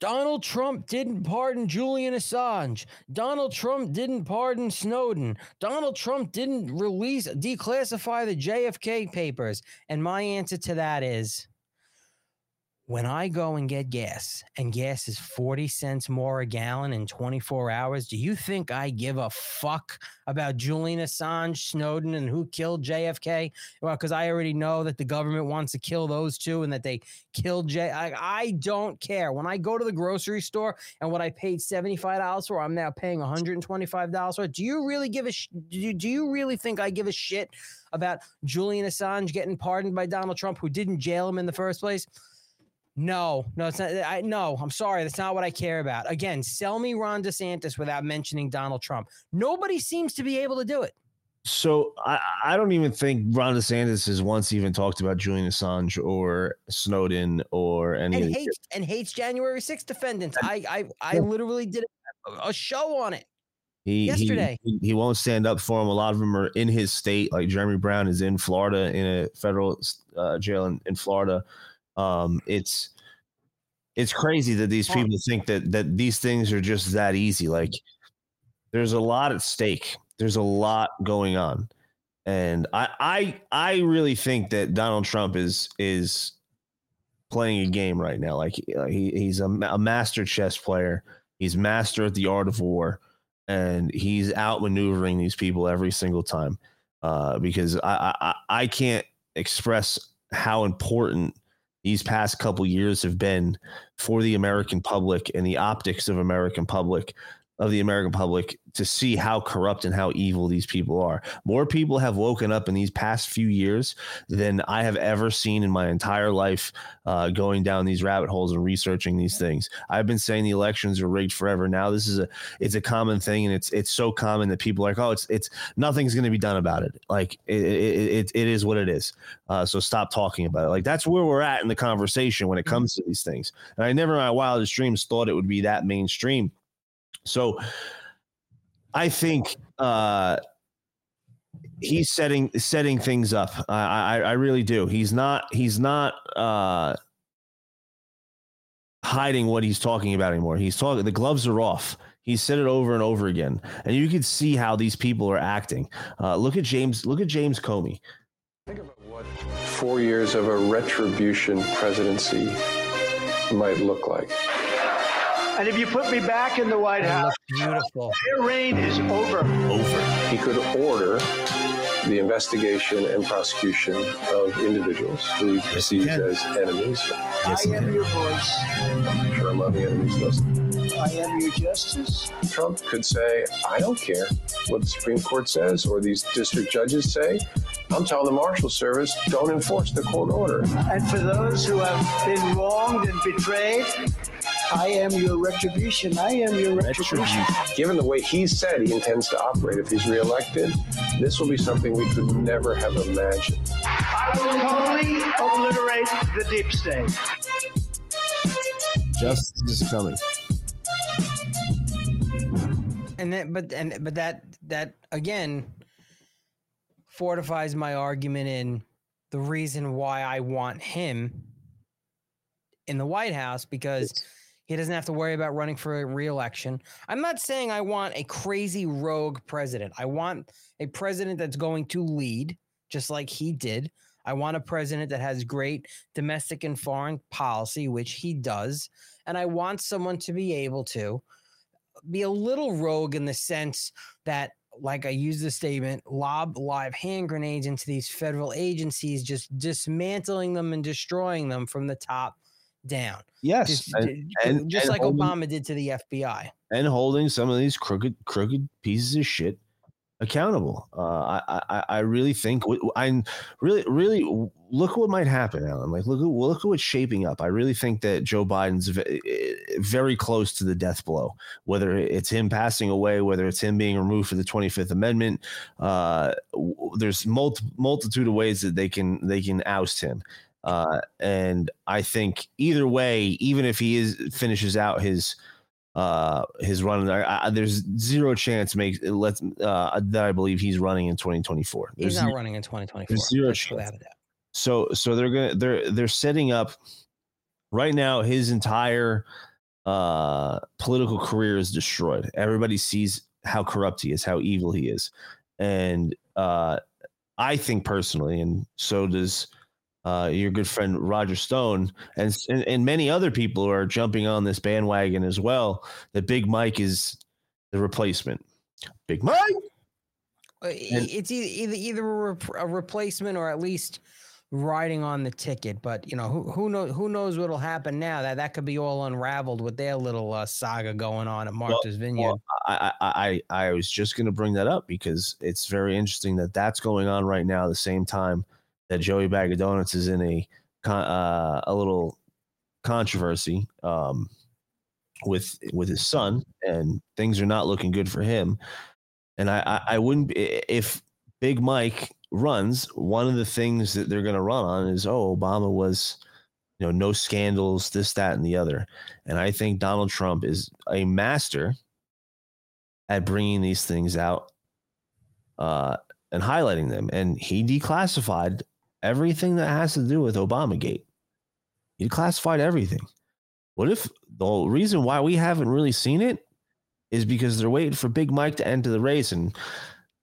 Donald Trump didn't pardon Julian Assange. Donald Trump didn't pardon Snowden. Donald Trump didn't release, declassify the JFK papers. And my answer to that is when I go and get gas and gas is 40 cents more a gallon in 24 hours, do you think I give a fuck about Julian Assange, Snowden, and who killed JFK? Well, because I already know that the government wants to kill those two and that they killed J. I, I don't care. When I go to the grocery store and what I paid $75 for, I'm now paying $125 for. Do you really give a sh- do, you, do you really think I give a shit about Julian Assange getting pardoned by Donald Trump, who didn't jail him in the first place? No, no, it's not. I no, I'm sorry. That's not what I care about. Again, sell me Ron DeSantis without mentioning Donald Trump. Nobody seems to be able to do it. So I, I don't even think Ron DeSantis has once even talked about Julian Assange or Snowden or any And hates and hates January 6th defendants. I I I literally did a, show on it. He, he- Yesterday. he, he won't stand up for him. A lot of them are in his state. Like Jeremy Brown is in Florida in a federal uh, jail in, in Florida. Um, it's it's crazy that these people think that that these things are just that easy. Like there's a lot at stake. There's a lot going on, and I I I really think that Donald Trump is is playing a game right now. Like he he's a, a master chess player. He's master at the art of war, and he's outmaneuvering these people every single time. Uh, because I I- I can't express how important these past couple years have been for the American public and the optics of American public of the American public to see how corrupt and how evil these people are. More people have woken up in these past few years than I have ever seen in my entire life uh, going down these rabbit holes and researching these things. I've been saying the elections are rigged forever. Now this is a it's a common thing and it's it's so common that people are like, oh, it's it's nothing's going to be done about it. Like it, it, it, it is what it is. Uh, so stop talking about it. Like that's where we're at in the conversation when it comes to these things. And I never in my wildest dreams thought it would be that mainstream. So I think uh, he's setting setting things up. I, I I really do. He's not he's not uh, hiding what he's talking about anymore. He's talking. The gloves are off. He said it over and over again, and you can see how these people are acting. Uh, look at James. Look at James Comey. Think about what four years of a retribution presidency might look like. And if you put me back in the White House, beautiful. Their reign is over. Over. He could order the investigation and prosecution of individuals who he perceives as enemies. Yes, I am your voice. I'm sure I'm on the enemies list. I am your justice. Trump could say, I don't care what the Supreme Court says or these district judges say. I'm telling the Marshal Service, don't enforce the court order. And for those who have been wronged and betrayed, I am your retribution. I am your retribution. Given the way he said he intends to operate if he's reelected, this will be something we could never have imagined. I will totally obliterate the deep state. Justice is coming. and then but and but that that again fortifies my argument in the reason why I want him in the White House because he doesn't have to worry about running for a reelection. I'm not saying I want a crazy rogue president. I want a president that's going to lead just like he did. I want a president that has great domestic and foreign policy, which he does. And I want someone to be able to be a little rogue in the sense that like I use the statement, lob live hand grenades into these federal agencies, just dismantling them and destroying them from the top down. Yes, just, and- and- just and like holding- Obama did to the FBI. and holding some of these crooked crooked pieces of shit accountable. Uh, I, I I really think I really really look what might happen, Alan. Like look at look at what's shaping up. I really think that Joe Biden's very close to the death blow. Whether it's him passing away, whether it's him being removed for the Twenty Fifth Amendment, uh, there's multi- multitude of ways that they can they can oust him. Uh, and I think either way, even if he is finishes out his uh his run I, I, there's zero chance makes let's uh that I believe he's running in 2024. He's There's not ze- running in 2024. there's zero That's chance. So so they're gonna they're they're setting up right now his entire uh political career is destroyed. Everybody sees how corrupt he is, how evil he is. And uh I think personally, and so does uh, your good friend Roger Stone, and, and and many other people are jumping on this bandwagon as well. That Big Mike is the replacement. Big Mike. Uh, It's either either, a, rep- a replacement or at least riding on the ticket. But you know who who knows who knows what'll happen now. That that could be all unraveled with their little uh, saga going on at Martha's Vineyard. Well, I, I I I was just going to bring that up because it's very interesting that that's going on right now. At the same time that Joey Bag of Donuts is in a uh, a little controversy um, with with his son, and things are not looking good for him. And I I, I wouldn't if Big Mike runs. One of the things that they're going to run on is oh Obama was you know no scandals this that and the other and i think donald trump is a master at bringing these things out uh, and highlighting them. And he declassified everything that has to do with Obamagate. He classified everything. What if the reason why we haven't really seen it is because they're waiting for Big Mike to enter the race and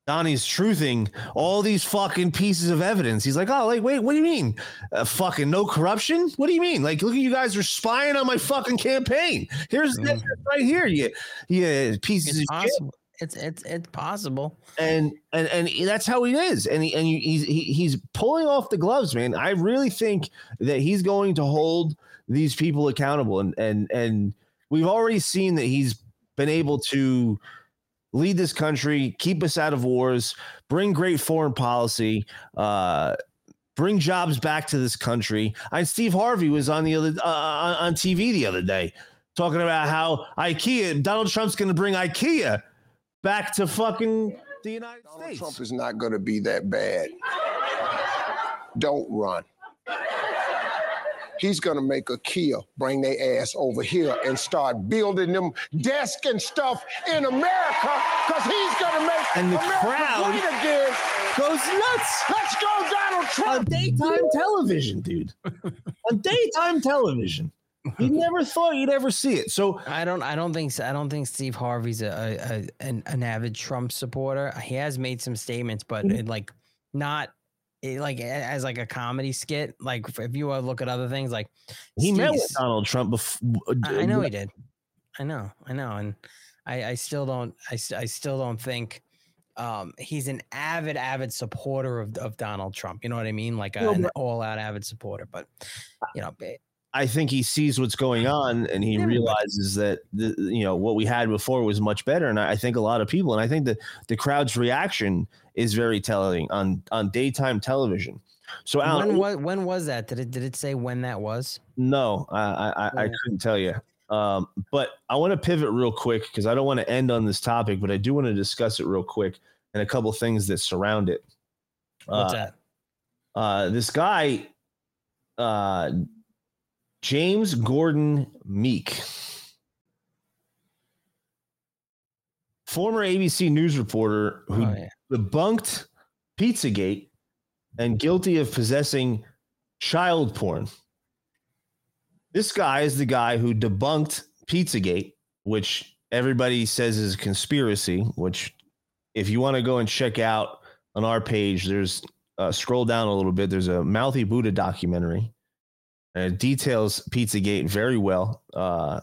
Donnie's truthing all these fucking pieces of evidence. He's like, oh, like, wait, what do you mean? Uh, fucking no corruption? What do you mean? Like, look at you guys are spying on my fucking campaign. Here's evidence right here. You, you pieces It's of shit. It's it's it's possible. and and and that's how he is. And he, and he, he's he, he's pulling off the gloves man. I really think that he's going to hold these people accountable. And and and we've already seen that he's been able to lead this country keep us out of wars bring great foreign policy uh bring jobs back to this country. And steve harvey was on the other uh, on tv the other day talking about how ikea donald trump's going to bring ikea back to fucking the United States. Trump is not going to be that bad. Don't run. He's going to make a Kia bring their ass over here and start building them desks and stuff in America because he's going to make And the America crowd great again. goes nuts. Let's go, Donald Trump. On daytime television, dude. On daytime television. You never thought you'd ever see it. So I don't I don't think so. I don't think Steve Harvey's a, a, a an, an avid Trump supporter. He has made some statements, but Mm-hmm. it, like not it, like as like a comedy skit. Like if- you uh, look at other things, like he met with Donald Trump before. I I know he did. I know, I know, and I, I still don't, I still don't think um, he's an avid, avid supporter of, of Donald Trump. You know what I mean? Like a, an all-out avid supporter. But you know, I think he sees what's going on and he realizes that the you know what we had before was much better. And I I think a lot of people, and I think that the crowd's reaction is very telling on on daytime television. So Alan, when was when was that? Did it did it say when that was? No, I I, I, I couldn't tell you. Um, but I want to pivot real quick because I don't want to end on this topic, but I do want to discuss it real quick and a couple things that surround it. What's Uh, that? Uh, this guy, uh, James Gordon Meek, former ABC News reporter who Oh, yeah. debunked Pizzagate and guilty of possessing child porn. This guy is the guy who debunked Pizzagate, which everybody says is a conspiracy. Which, if you want to go and check out on our page, there's uh, scroll down a little bit. There's a Mouthy Buddha documentary, and details Pizzagate very well. Uh,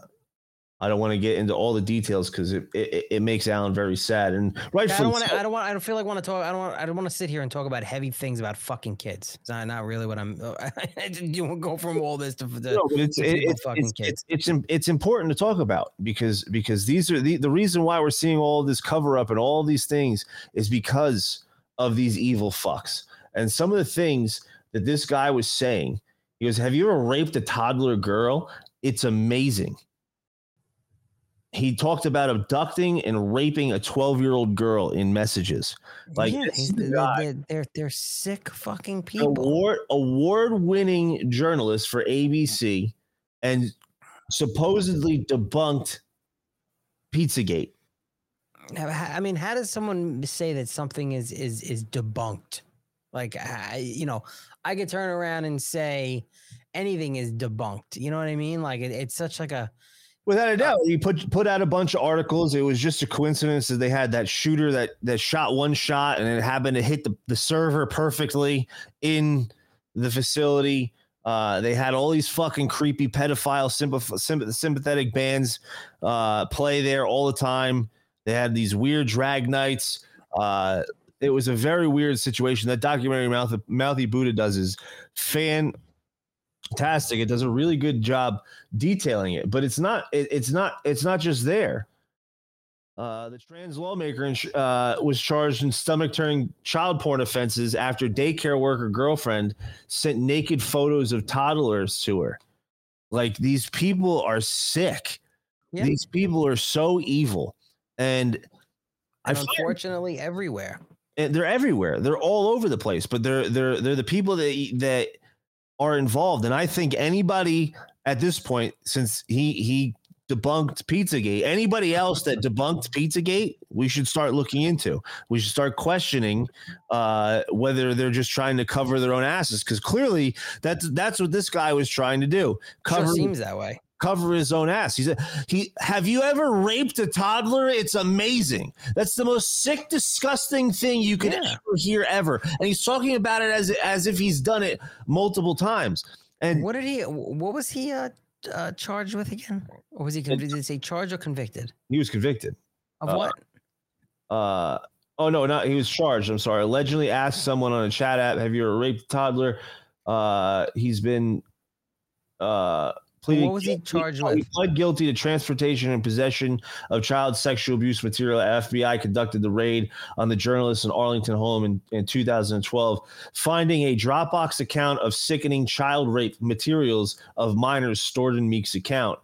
I don't want to get into all the details because it, it it makes Alan very sad and right. I don't want to. I don't want. I don't feel like want to talk. I don't want. I don't want to sit here and talk about heavy things about fucking kids. It's not, not really what I'm. you to go from all this to, to, no, but it's to it- it's fucking it's, kids. it's it's it's important to talk about because because these are the the reason why we're seeing all this cover up and all these things is because of these evil fucks and some of the things that this guy was saying. He goes, "Have you ever raped a toddler girl? It's amazing." He talked about abducting and raping a 12 year old girl in messages. Like yeah, they're, they're, they're sick fucking people. award award winning journalist for ABC and supposedly debunked Pizzagate. I mean, how does someone say that something is is is debunked? Like, I, you know, I could turn around and say anything is debunked. You know what I mean? Like, it, it's such like a Without a doubt, You put put out a bunch of articles. It was just a coincidence that they had that shooter that that shot one shot and it happened to hit the, the server perfectly in the facility. Uh, they had all these fucking creepy pedophile sympath- sympath- sympathetic bands uh, play there all the time. They had these weird drag nights. Uh, it was a very weird situation. That documentary Mouth, Mouthy Buddha does is fan fantastic. It does a really good job detailing it, but it's not. It, it's not. It's not just there. Uh, the trans lawmaker uh, was charged in stomach turning child porn offenses after daycare worker girlfriend sent naked photos of toddlers to her. Like these people are sick. Yeah. These people are so evil, and and find- unfortunately everywhere. And they're everywhere. They're all over the place, but they're they're they're the people that that are involved. And I think anybody at this point, since he he debunked Pizzagate, anybody else that debunked Pizzagate, we should start looking into. We should start questioning uh, whether they're just trying to cover their own asses, because clearly that's that's what this guy was trying to do. Sure Cover seems that way. Cover his own ass. He said, "He have you ever raped a toddler? It's amazing. That's the most sick, disgusting thing you could ever hear ever." And he's talking about it as as if he's done it multiple times. And What did he? What was he uh, uh, charged with again? Or was he convicted? Did it say charged or convicted he was convicted of Uh, what? Uh oh no, not he was charged. I'm sorry. Allegedly asked someone on a chat app, "Have you ever raped a toddler?" Uh, he's been uh pleaded What was he charged oh, He pled guilty to transportation and possession of child sexual abuse material. FBI conducted the raid on the journalist in Arlington home in, in 2012, finding a Dropbox account of sickening child rape materials of minors stored in Meek's account.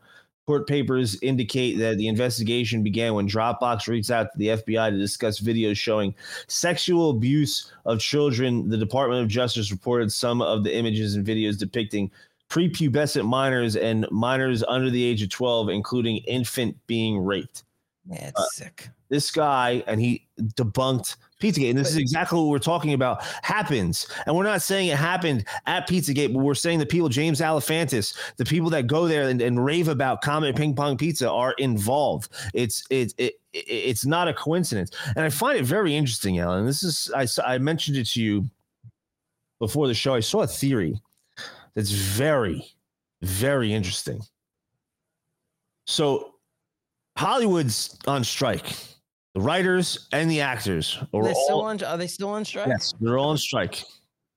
Court papers indicate that the investigation began when Dropbox reached out to the FBI to discuss videos showing sexual abuse of children. The Department of Justice reported some of the images and videos depicting prepubescent minors and minors under the age of 12, including infant being raped. Yeah, Uh, it's sick. This guy, and he debunked Pizzagate. And this is exactly what we're talking about happens. And we're not saying it happened at Pizzagate, but we're saying the people, James Alefantis, the people that go there and, and rave about Comet Ping Pong Pizza are involved. It's it's it, it, it's not a coincidence. And I find it very interesting, Alan. This is I, I mentioned it to you before the show. I saw a theory that's very, very interesting. So Hollywood's on strike. The writers and the actors are They're still all, on. Are they still on strike? yes, they're all on strike.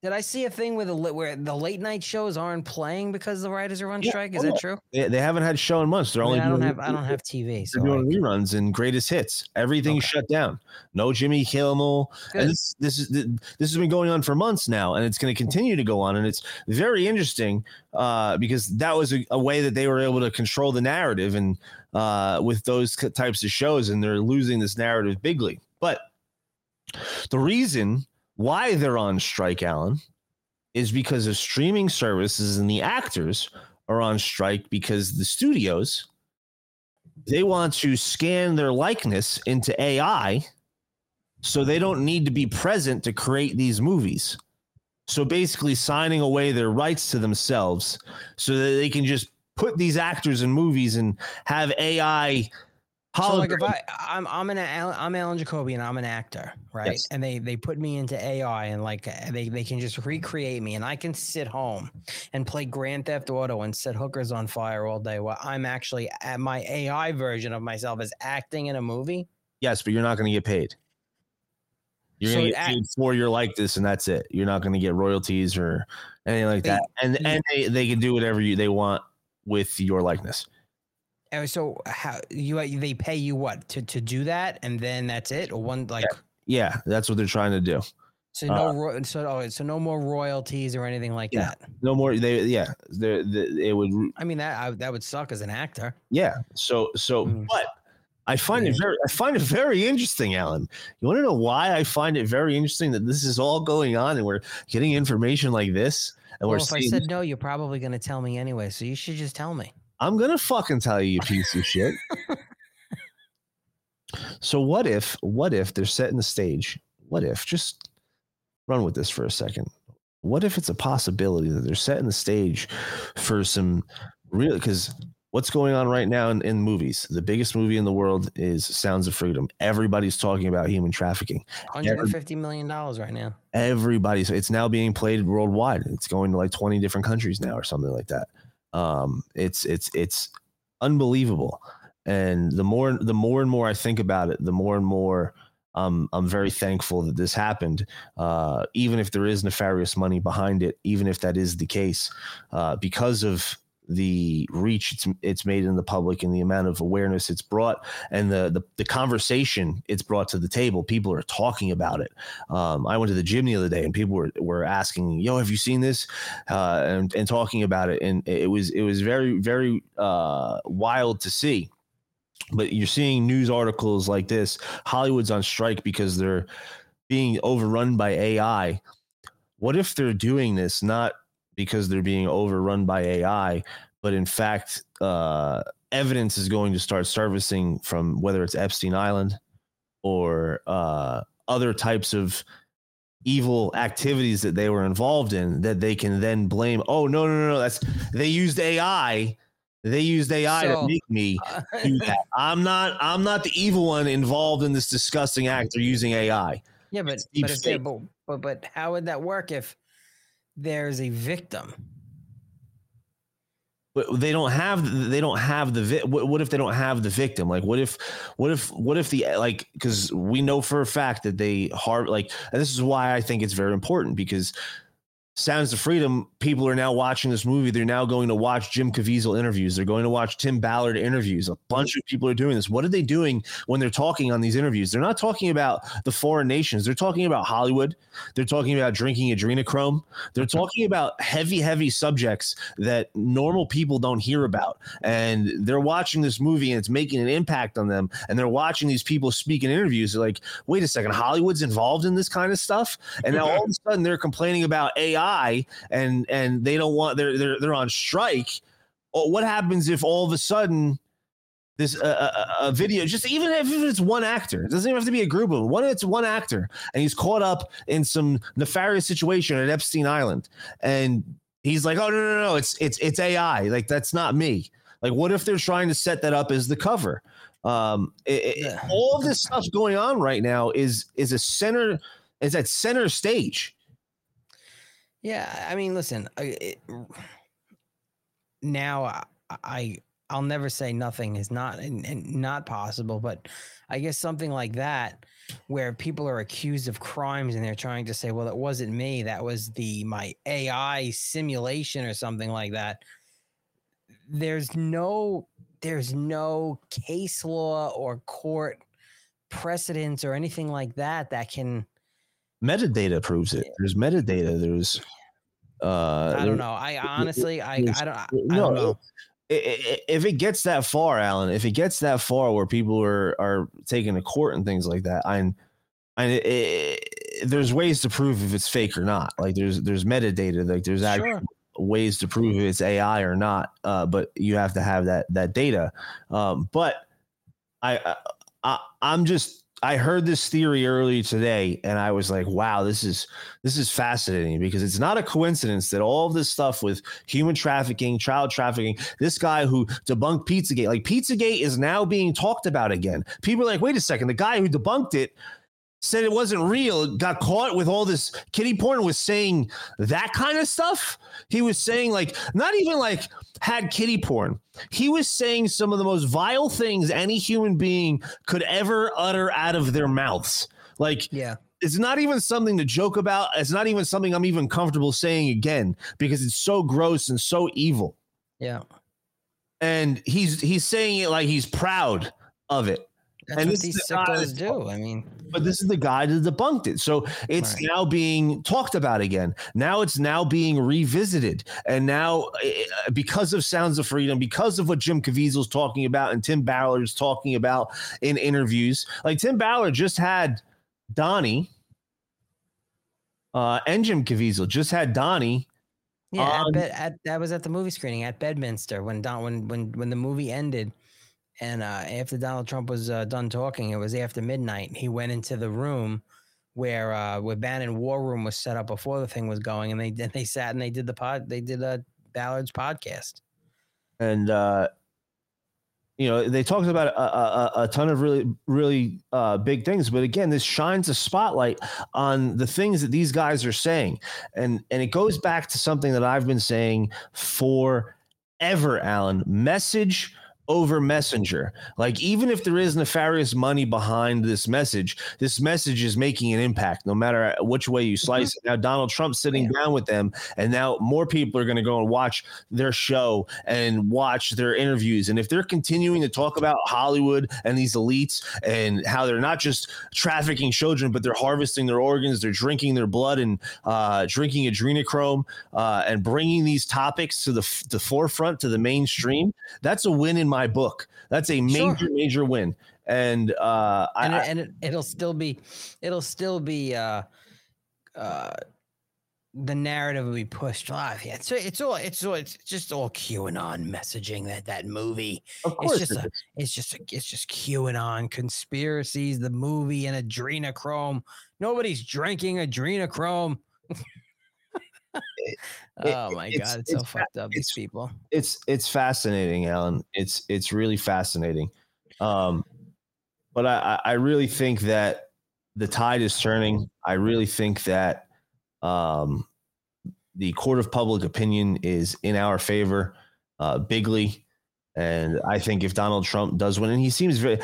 Did I see a thing where the where the late night shows aren't playing because the writers are on Yeah, strike? Is oh, that true? They, they haven't had a show in months. They're I, only I don't doing- have I don't have TV, so They're doing like, reruns and greatest hits. Everything's shut down. No Jimmy Kimmel. And this this is this has been going on for months now, and it's going to continue to go on. And it's very interesting uh, because that was a, a way that they were able to control the narrative and uh, with those types of shows, and they're losing this narrative bigly. But the reason why they're on strike, Alan, is because of streaming services and the actors are on strike because the studios they want to scan their likeness into AI so they don't need to be present to create these movies. So basically signing away their rights to themselves so that they can just put these actors in movies and have AI So like if I I'm I'm an I'm Alan Jacoby and I'm an actor, right? Yes. And they they put me into AI and like uh, they they can just recreate me and I can sit home and play Grand Theft Auto and set hookers on fire all day while I'm actually at my AI version of myself is acting in a movie. Yes, but you're not going to get paid. You're So going to it get paid for your like this, and that's it. You're not going to get royalties or anything like They- that. And and they, they can do whatever you they want with your likeness. And so how you they pay you what to to do that and then that's it or one like Yeah, that's what they're trying to do. so no Uh, ro- so oh, so no more royalties or anything like Yeah. that. No more. They yeah. They it would I mean that I, that would suck as an actor. yeah. So so but I find it very I find it very interesting, Alan. You want to know why I find it very interesting that this is all going on and we're getting information like this and Well, we're if I said no, you're probably going to tell me anyway. So you should just tell me. I'm gonna fucking tell you, you piece of shit. So what if what if they're setting the stage? What if just run with this for a second? What if it's a possibility that they're setting the stage for some real because what's going on right now in, in movies? The biggest movie in the world is Sounds of Freedom. Everybody's talking about human trafficking. 150 million dollars right now. everybody's it's now being played worldwide it's going to like 20 different countries now or something like that um it's it's it's unbelievable. And the more the more and more i think about it the more and more um, i'm very thankful that this happened. Uh even if there is nefarious money behind it even if that is the case uh because of the reach it's it's made in the public and the amount of awareness it's brought and the the, the conversation it's brought to the table people are talking about it um, I went to the gym the other day and people were, were asking, "Yo, have you seen this?" Uh, and and talking about it, and it was it was very very uh, wild to see. But you're seeing news articles like this. Hollywood's on strike because they're being overrun by AI. What if they're doing this not because they're being overrun by AI, but in fact, uh, evidence is going to start surfacing from whether it's Epstein Island or uh, other types of evil activities that they were involved in that they can then blame oh no no no no that's they used ai they used ai So- to make me do that. I'm not i'm not the evil one involved in this disgusting act they're using ai Yeah, but but, they, but but but how would that work if there's a victim? but they don't have they don't have the what, what if they don't have the victim like what if what if what if the like because we know for a fact that they hard like and this is why i think it's very important because sounds of freedom people are now watching this movie. They're now going to watch jim caviezel interviews. They're going to watch tim ballard interviews. A bunch of people are doing this. What are they doing when they're talking on these interviews? They're not talking about the foreign nations. They're talking about hollywood. They're talking about drinking adrenochrome. They're talking about heavy heavy subjects that normal people don't hear about. And they're watching this movie and it's making an impact on them. And they're watching these people speak in interviews. They're like wait a second hollywood's involved in this kind of stuff? And now all of a sudden they're complaining about ai and and they don't want they're they're, they're on strike Oh, what happens if all of a sudden this uh, a, a video just even if it's one actor it doesn't even have to be a group of them one it's one actor and he's caught up in some nefarious situation at epstein island and he's like oh no no no it's it's it's ai like that's not me. Like what if they're trying to set that up as the cover? Um it, it- all of this stuff going on right now is is a center is at center stage Yeah, I mean, listen. It, now, I, I I'll never say nothing is not and, and not possible, but I guess something like that, where people are accused of crimes and they're trying to say, "Well, it wasn't me. That was the my AI simulation or something like that." There's no there's no case law or court precedents or anything like that that can metadata proves it there's metadata there's uh I don't know. I honestly, I, I don't, I, don't know. if it gets that far, Alan, if it gets that far where people are are taken to court and things like that, I, I, i there's ways to prove if it's fake or not. Like there's there's metadata, like there's ways to prove if it's AI or not, uh, but you have to have that that data. Um, but I, I I'm just I heard this theory earlier today, and I was like, "Wow, this is this is fascinating because it's not a coincidence that all of this stuff with human trafficking, child trafficking, this guy who debunked Pizzagate, like Pizzagate, is now being talked about again. People are like, "Wait a second, the guy who debunked it." Said it wasn't real, got caught with all this kitty porn, was saying that kind of stuff. He was saying, like, not even like had kitty porn. He was saying some of the most vile things any human being could ever utter out of their mouths. Like, yeah, it's not even something to joke about. It's not even something I'm even comfortable saying again because it's so gross and so evil. Yeah. And he's he's saying it like he's proud of it. That's and what these the sickos do. I mean, but this is the guy that debunked it. So it's Right. now being talked about again. Now it's now being revisited. And now, eh, because of Sounds of Freedom, because of what Jim Caviezel's talking about and Tim Ballard's talking about in interviews, like Tim Ballard just had Donnie uh, and Jim Caviezel just had Donnie. Yeah, on- at, at that was at the movie screening at Bedminster when Don when when when the movie ended, and uh, after Donald Trump was uh, done talking, it was after midnight. He went into the room where uh, where Bannon War Room was set up before the thing was going, and they and they sat and they did the pod they did a Ballard's podcast. and uh you know they talked about a, a, a ton of really really uh big things but again this shines a spotlight on the things that these guys are saying and and it goes back to something that i've been saying forever alan message over messenger. Like even if there is nefarious money behind this message this message is making an impact no matter which way you slice it. Now donald trump's sitting down with them and now more people are going to go and watch their show and watch their interviews. And if they're continuing to talk about hollywood and these elites and how they're not just trafficking children but they're harvesting their organs they're drinking their blood and uh, drinking adrenochrome uh, and bringing these topics to the, f- the forefront to the mainstream that's a win in my book that's a major major win and uh, and, I, and it, it'll still be it'll still be uh uh the narrative will be pushed live. Yeah, it's it's all it's all it's just all QAnon messaging that that movie. Of course it's just it a, it's just a, it's just QAnon conspiracies. The movie and adrenochrome. Nobody's drinking adrenochrome. Oh my it's- god, it's, so it's fa- fucked up. These people. it's it's fascinating, Alan. It's it's really fascinating. Um, but I I I really think that the tide is turning. I really think that um, the court of public opinion is in our favor, uh, bigly. And I think if Donald Trump does win, and he seems very,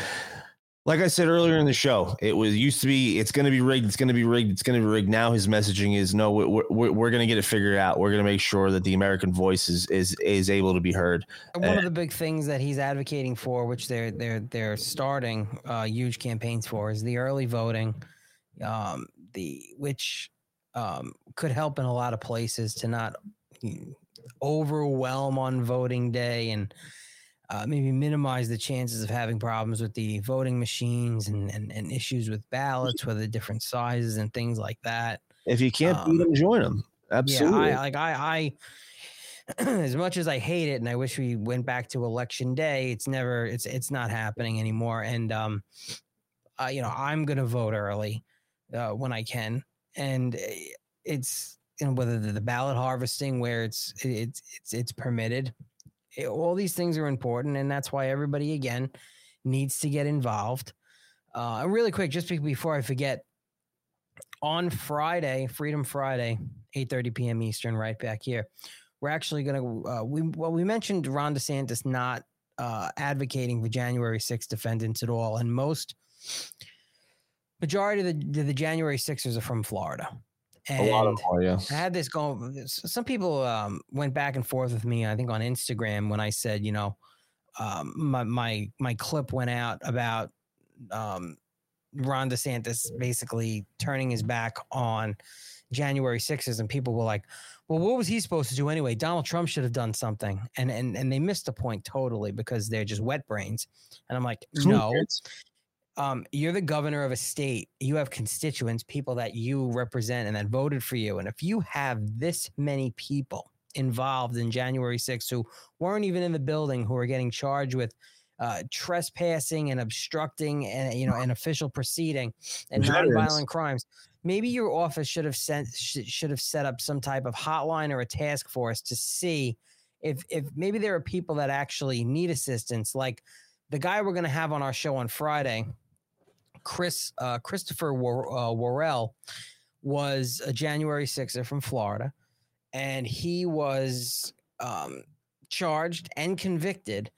like I said earlier in the show, it was used to be it's going to be rigged, it's going to be rigged, it's going to be rigged. Now his messaging is no, we're we're, we're going to get it figured out. We're going to make sure that the American voice is is is able to be heard. And one of the big things that he's advocating for, which they're they're they're starting uh, huge campaigns for, is the early voting, um, the which um, could help in a lot of places to not mm, overwhelm on voting day and uh, maybe minimize the chances of having problems with the voting machines and, and, and issues with ballots, whether different sizes and things like that. If you can't beat them, join them. Absolutely. Yeah, I like I I as much as I hate it and I wish we went back to election day, it's never it's it's not happening anymore. And um uh, you know, I'm gonna vote early uh, when I can. And uh, it's you know whether the, the ballot harvesting where it's it's it's it's permitted. It- all these things are important, and that's why everybody again needs to get involved. Uh, really quick, just before I forget, on Friday, Freedom Friday, 8:30 p.m. Eastern, right back here. We're actually going to uh, we well we mentioned Ron DeSantis not uh, advocating for January 6th defendants at all, and most majority of the the January 6ers are from Florida. A lot of yeah. I had this going. Some people um, went back and forth with me. I think on Instagram when I said, you know, um, my my my clip went out about um, Ron DeSantis basically turning his back on January 6th, and people were like, "Well, what was he supposed to do anyway? Donald Trump should have done something." And and and they missed the point totally because they're just wet brains. And I'm like, no. Um, you're the governor of a state. You have constituents, people that you represent and that voted for you. And if you have this many people involved in January 6th who weren't even in the building who are getting charged with uh, trespassing and obstructing and you know an official proceeding and Veterans. nonviolent crimes. Maybe your office should have sent sh- should have set up some type of hotline or a task force to see if if maybe there are people that actually need assistance, like the guy we're going to have on our show on Friday, Chris uh, Christopher War- uh, Worrell, was a January 6er from Florida, and he was um, charged and convicted,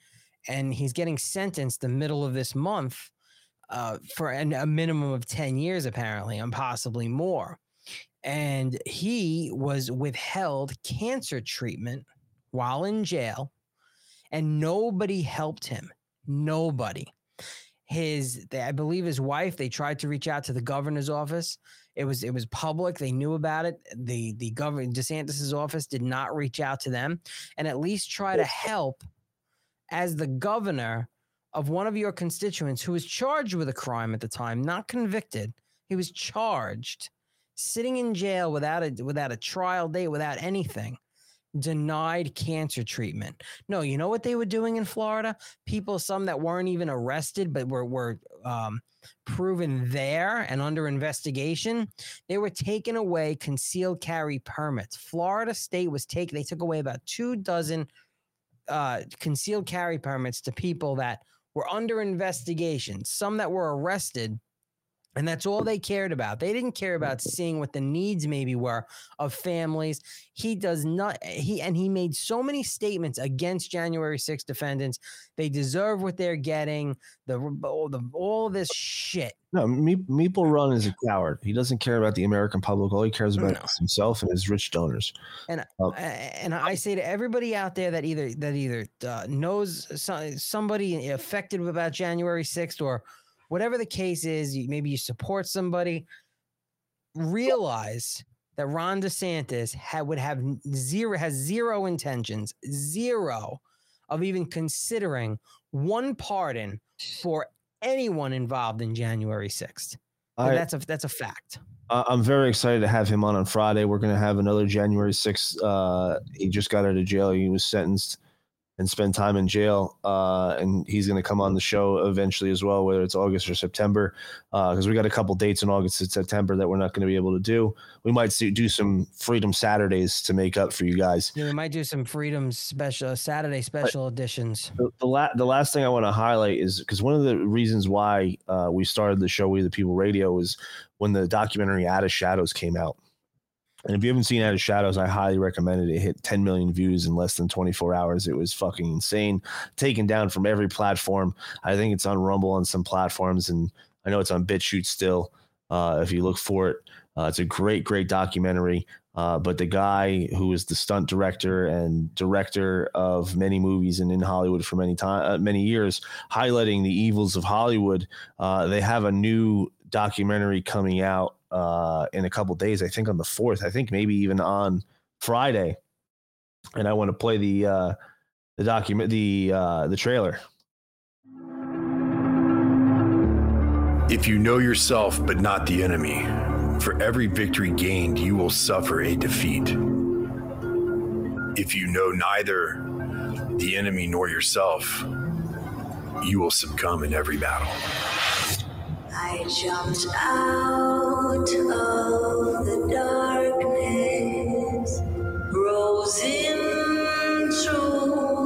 and he's getting sentenced the middle of this month uh, for an, a minimum of 10 years, apparently, and possibly more. And he was withheld cancer treatment while in jail, and nobody helped him. Nobody. His, I believe his wife, they tried to reach out to the governor's office. It was it was public. They knew about it. The the governor DeSantis's office did not reach out to them and at least try to help as the governor of one of your constituents who was charged with a crime at the time, not convicted. He was charged, sitting in jail without a without a trial date, without anything. Denied cancer treatment. No, you know what they were doing in Florida? People, some that weren't even arrested, but were were um, proven there and under investigation. They were taking away concealed carry permits. Florida State was taking. They took away about two dozen uh, concealed carry permits to people that were under investigation, some that were arrested. And that's all they cared about. They didn't care about seeing what the needs maybe were of families. He does not he and he made so many statements against January 6 defendants. They deserve what they're getting. The all the all this shit. No, Me- Meatball Ron is a coward. He doesn't care about the American public. All he cares about is himself and his rich donors. And Um, and I say to everybody out there that either that either uh, knows somebody affected about January sixth or whatever the case is, you, maybe you support somebody. Realize that Ron DeSantis ha- would have zero has zero intentions, zero of even considering one pardon for anyone involved in January sixth. That's a that's a fact. I'm very excited to have him on on Friday. We're going to have another January 6th. Uh, he just got out of jail. He was sentenced and spend time in jail. Uh, and he's going to come on the show eventually as well, whether it's August or September, because we got a couple dates in August and September that we're not going to be able to do. We might see, do some Freedom Saturdays to make up for you guys. Yeah, we might do some Freedom special Saturday special editions. The, the, la- the last thing I want to highlight is because one of the reasons why uh, we started the show We the People Radio was when the documentary Out of Shadows came out. And if you haven't seen Out of Shadows, I highly recommend it. It hit 10 million views in less than 24 hours. It was fucking insane. Taken down from every platform. I think it's on Rumble on some platforms, and I know it's on BitChute still. Uh, if you look for it, uh, it's a great, great documentary. Uh, but the guy who is the stunt director and director of many movies and in Hollywood for many time, uh, many years, highlighting the evils of Hollywood. Uh, they have a new documentary coming out uh, in a couple days. I think on the fourth. I think maybe even on Friday. And I want to play the uh, the document the uh, the trailer. If you know yourself but not the enemy, for every victory gained, you will suffer a defeat. If you know neither the enemy nor yourself, you will succumb in every battle. I jumped out of the darkness, rose into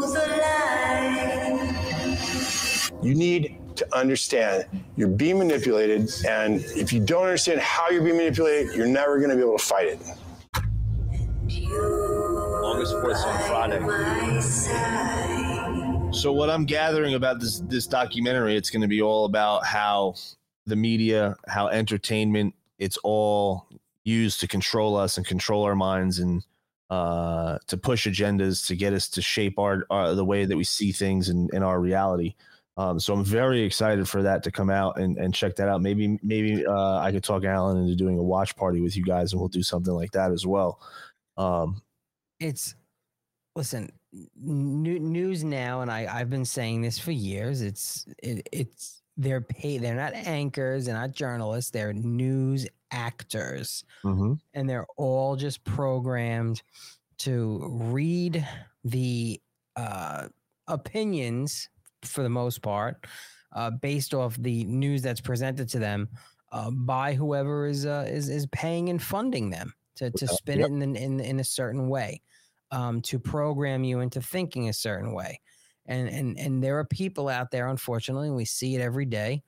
the light. You need to understand you're being manipulated, and if you don't understand how you're being manipulated, you're never going to be able to fight it. August 4th on Friday. So what I'm gathering about this this documentary, it's going to be all about how the media, how entertainment, it's all used to control us and control our minds and uh, to push agendas to get us to shape our, our the way that we see things in, in our reality. Um, so I'm very excited for that to come out and, and check that out. Maybe maybe uh, I could talk Alan into doing a watch party with you guys, and we'll do something like that as well. Um, it's listen new, news now and I, i've been saying this for years it's it, it's they're paid they're not anchors they're not journalists they're news actors mhm. and they're all just programmed to read the uh, opinions for the most part, uh, based off the news that's presented to them uh, by whoever is uh, is is paying and funding them to to spin yep. it in in in a certain way, um, to program you into thinking a certain way, and and and there are people out there, unfortunately, and we see it every day,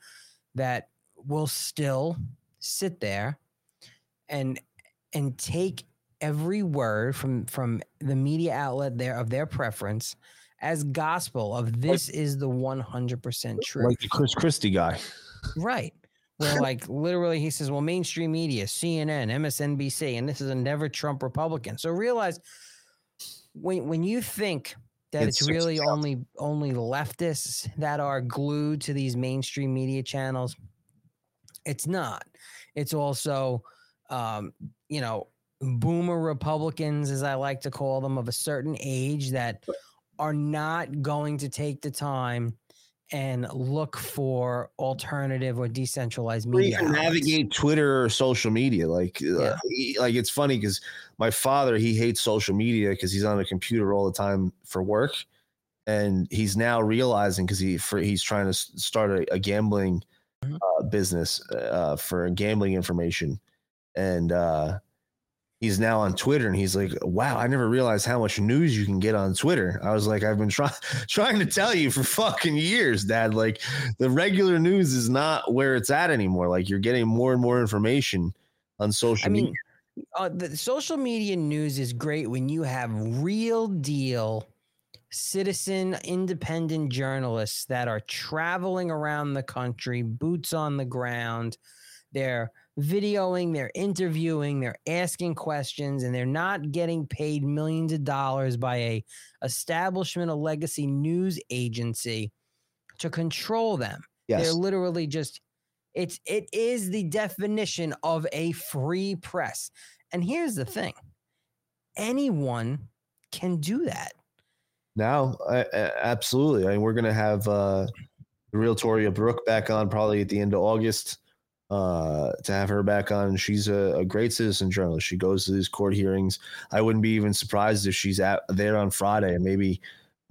that will still sit there and and take every word from from the media outlet there of their preference as gospel of this is the 100% truth Like the Chris Christie guy. right. Where like literally he says well mainstream media cnn msnbc and this is a never trump republican. So realize when when you think that It's it's, really 60,000. only only leftists that are glued to these mainstream media channels it's not it's also um you know boomer republicans as i like to call them of a certain age that are not going to take the time and look for alternative or decentralized or media outlets. navigate Twitter or social media. Like, uh, he- like it's funny because my father he hates social media because he's on a computer all the time for work, and he's now realizing because he for he's trying to start a, a gambling uh, business uh, for gambling information, and uh, he's now on Twitter and he's like, "Wow, I never realized how much news you can get on Twitter." I was like, "I've been trying trying to tell you for fucking years, Dad. Like, the regular news is not where it's at anymore. Like, you're getting more and more information on social I mean, media." uh, the social media news is great when you have real deal citizen independent journalists that are traveling around the country, boots on the ground. They're videoing, they're interviewing, they're asking questions, and they're not getting paid millions of dollars by a establishment, a legacy news agency to control them. Yes. They're literally just it's it is the definition of a free press. And here's the thing. Anyone can do that. Now, I, I- absolutely. I mean, we're gonna have uh, the real Toria Brooke back on probably at the end of August. Uh, to have her back on, she's a, a great citizen journalist. She goes to these court hearings. I wouldn't be even surprised if she's at there on Friday, and maybe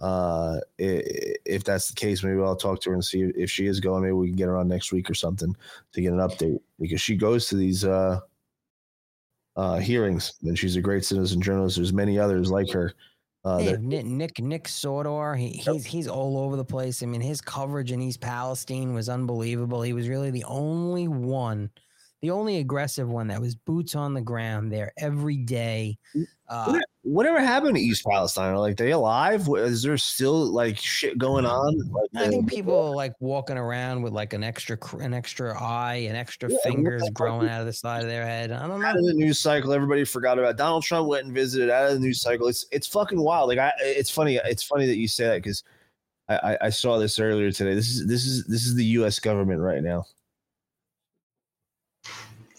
uh, if that's the case, maybe I'll talk to her and see if she is going. Maybe we can get her on next week or something to get an update because she goes to these uh, uh, hearings, and she's a great citizen journalist. There's many others like her. Uh, Nick Nick Nick Sortor, he, he's he's all over the place. I mean, his coverage in East Palestine was unbelievable. He was really the only one, the only aggressive one that was boots on the ground there every day. Uh, whatever happened to East Palestine? Are like they alive? Is there still like shit going mm. on? Like, I think people are like walking around with like an extra an extra eye and extra Yeah, fingers fuck growing out of the side of their head. I don't know. out of the news cycle, everybody forgot about Donald Trump went and visited out of the news cycle. It's it's fucking wild. Like I, it's funny. It's funny that you say that because I, I, I saw this earlier today. This is this is this is the U.S. government right now.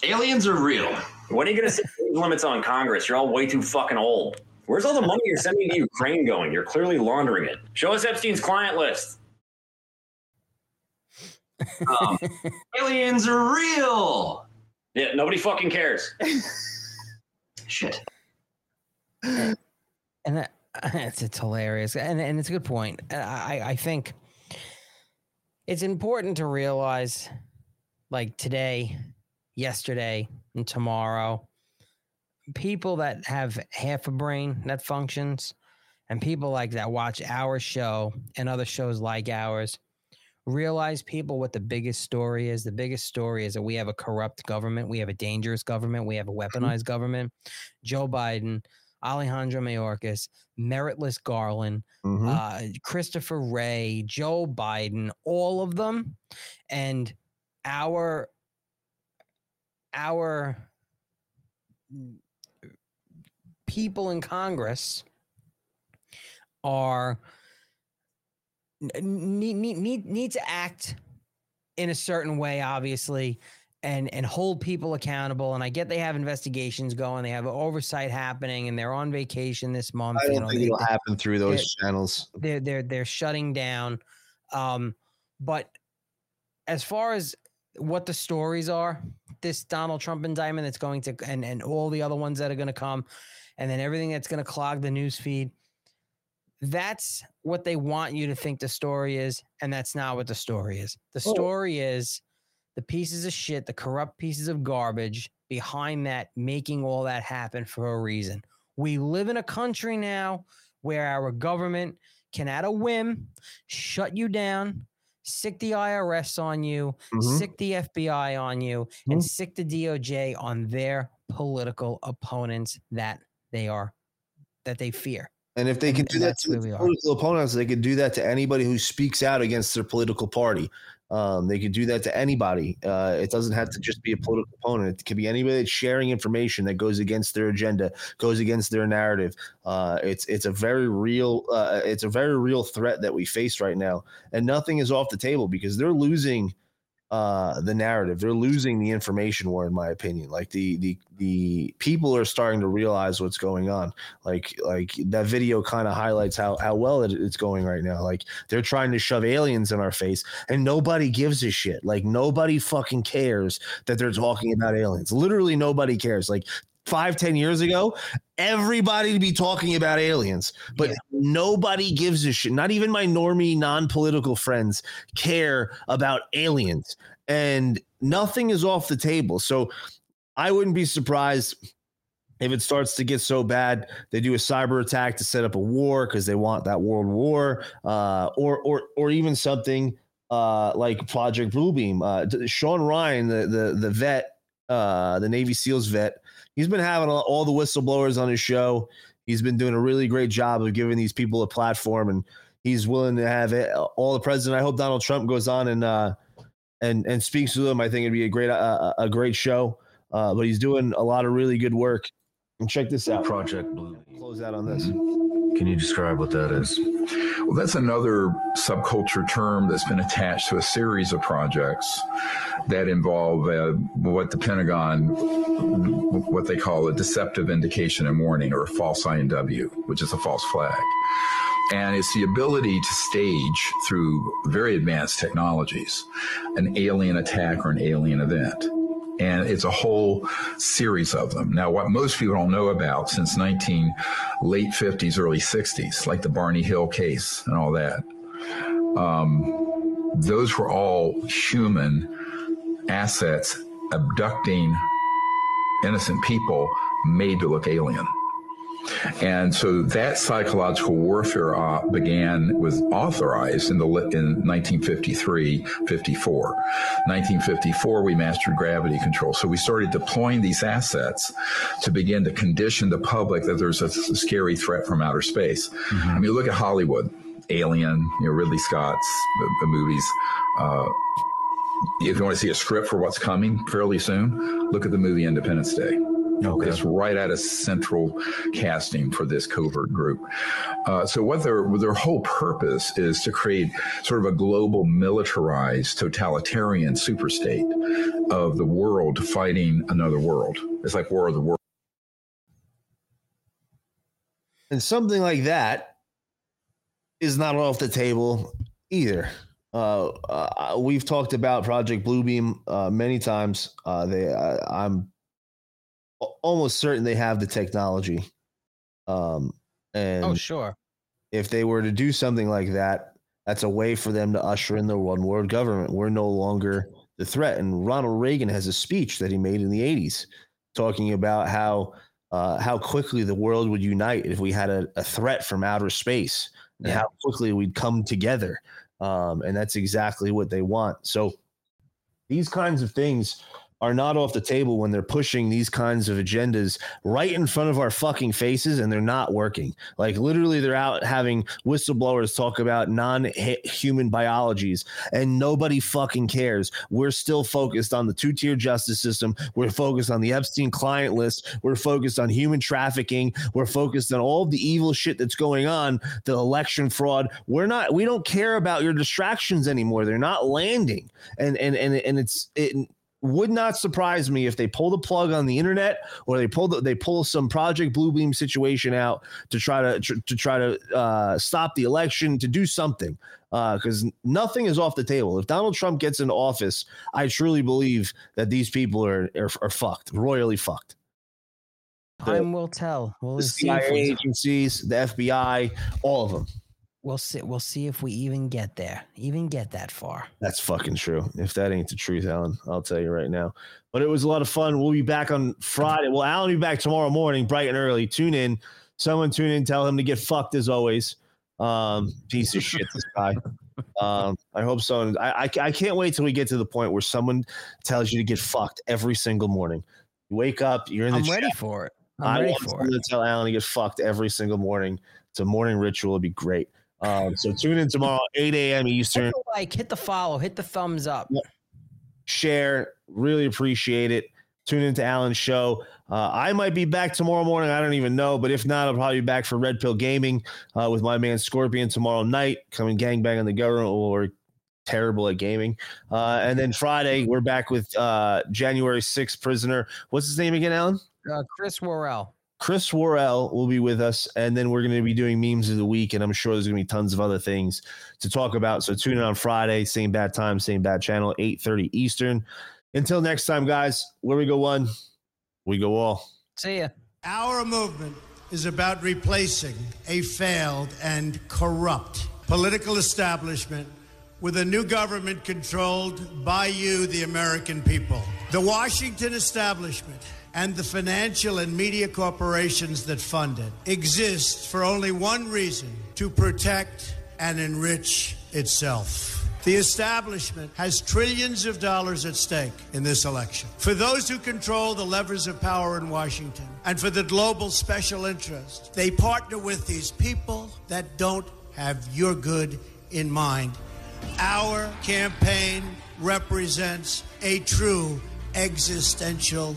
Aliens are real. When are you going to set age limits on Congress? You're all way too fucking old. Where's all the money you're sending to Ukraine going? You're clearly laundering it. Show us Epstein's client list. Um, aliens are real. Yeah, nobody fucking cares. Shit. and that, it's, it's hilarious and, and it's a good point I, I think it's important to realize like today yesterday and tomorrow. People that have half a brain that functions and people like that watch our show and other shows like ours realize people what the biggest story is. The biggest story is that we have a corrupt government. We have a dangerous government. We have a weaponized government. Joe biden alejandro mayorkas meritless garland Mm-hmm. uh, Christopher Wray, Joe Biden, all of them, and our our people in Congress are need need need, need to act in a certain way, obviously, and and hold people accountable. And I get they have investigations going, they have oversight happening, and they're on vacation this month. I you don't know, think they- it'll they- happen through they're- those channels. they're they're they're shutting down. Um, but as far as what the stories are. This Donald Trump indictment that's going to, and and all the other ones that are going to come, and then everything that's going to clog the news feed. That's what they want you to think the story is, and that's not what the story is. The Oh. story is the pieces of shit, the corrupt pieces of garbage behind that, making all that happen for a reason. We live in a country now where our government can, at a whim, shut you down, sick the IRS on you, Mhm. sick the FBI on you, and sick the DOJ on their political opponents that they are that they fear. And if they can do that to where their we are. political opponents, they could do that to anybody who speaks out against their political party. Um, they could do that to anybody. Uh, it doesn't have to just be a political opponent. It could be anybody that's sharing information that goes against their agenda, goes against their narrative. Uh, it's it's a very real uh, it's a very real threat that we face right now, and nothing is off the table because they're losing uh the narrative. They're losing the information war in my opinion. Like the the the people are starting to realize what's going on. Like like that video kind of highlights how how well it, it's going right now. Like they're trying to shove aliens in our face and nobody gives a shit. Like nobody fucking cares that they're talking about aliens. Literally nobody cares. Like five ten years ago everybody to be talking about aliens but nobody gives a shit. Not even my normie non-political friends care about aliens and nothing is off the table. So i wouldn't be surprised if it starts to get so bad they do a cyber attack to set up a war because they want that world war uh, or or or even something uh, like project bluebeam. Uh, sean ryan the the, the vet uh, the navy seals vet he's been having all- the whistleblowers on his show. He's been doing a really great job of giving these people a platform and he's willing to have it all the president i hope donald trump goes on and uh and and speaks to them. I think it'd be a great uh, a great show. Uh but he's doing a lot of really good work and check this out Project Blue. close out on this Can you describe what that is? Well, that's another subculture term that's been attached to a series of projects that involve uh, what the Pentagon, what they call a deceptive indication and warning or a false INW, which is a false flag. And it's the ability to stage through very advanced technologies an alien attack or an alien event and it's a whole series of them. Now, what most people don't know about since 19 late 50s, early 60s, like the Barney Hill case and all that, um, those were all human assets abducting innocent people made to look alien. And so that psychological warfare uh, began, was authorized in the in 1953, 54. 1954, we mastered gravity control. So we started deploying these assets to begin to condition the public that there's a scary threat from outer space. I mean, look at Hollywood, Alien, you know, Ridley Scott's the, the movies. Uh, if you want to see a script for what's coming fairly soon, look at the movie Independence Day. Okay. It's right at a central casting for this covert group. Uh, so what their their whole purpose is to create sort of a global militarized totalitarian superstate of the world fighting another world. It's like War of the World. and something like that is not off the table either. Uh, uh, we've talked about Project Bluebeam uh, many times. Uh, they, uh, I'm al- almost certain they have the technology. Um, and Oh, sure. if they were to do something like that, that's a way for them to usher in the one world government. We're no longer the threat. And Ronald Reagan has a speech that he made in the 80s talking about how uh, how quickly the world would unite if we had a, a threat from outer space and how quickly we'd come together. Um, and that's exactly what they want. So these kinds of things are not off the table when they're pushing these kinds of agendas right in front of our fucking faces and they're not working. Like literally they're out having whistleblowers talk about non-human biologies and nobody fucking cares. We're still focused on the two-tier justice system. We're focused on the Epstein client list. We're focused on human trafficking. We're focused on all the evil shit that's going on, the election fraud. We're not we don't care about your distractions anymore. They're not landing. And and and and it's it would not surprise me if they pull the plug on the internet or they pull the, they pull some Project Bluebeam situation out to try to tr- to try to uh, stop the election to do something Uh, because nothing is off the table. If Donald Trump gets into office, I truly believe that these people are are, are fucked, royally fucked. Time will tell. We'll The see. CIA agencies, the FBI, all of them. We'll see. We'll see if we even get there. Even get that far. That's fucking true. If that ain't the truth, Alan, I'll tell you right now. But it was a lot of fun. We'll be back on Friday. Well, Alan will be back tomorrow morning, bright and early. Tune in. Someone tune in. Tell him to get fucked as always. Um, piece of shit, this guy. Um, I hope so. I, I, I can't wait till we get to the point where someone tells you to get fucked every single morning. You wake up, you're in the I'm ready for it. I'm I ready want for it. to tell Alan to get fucked every single morning. It's a morning ritual. It'd be great. Um, so tune in tomorrow, 8 a.m. Eastern. Hit the like, hit the follow, hit the thumbs up. Share. Really appreciate it. Tune into Alan's show. Uh, I might be back tomorrow morning. I don't even know. But if not, I'll probably be back for Red Pill Gaming uh, with my man Scorpion tomorrow night. Coming gangbang on the government or terrible at gaming. Uh, and then Friday, we're back with uh, January 6th prisoner. What's his name again, Alan? Uh, Chris Worrell. Chris Worrell will be with us, and then we're going to be doing memes of the week, and I'm sure there's going to be tons of other things to talk about. So tune in on Friday, same bad time, same bad channel, 8:30 Eastern. Until next time, guys. Where we go one, we go all. See ya. Our movement is about replacing a failed and corrupt political establishment with a new government controlled by you, the American people. The Washington establishment and the financial and media corporations that fund it exist for only one reason to protect and enrich itself. The establishment has trillions of dollars at stake in this election. For those who control the levers of power in Washington and for the global special interest, they partner with these people that don't have your good in mind. Our campaign represents a true existential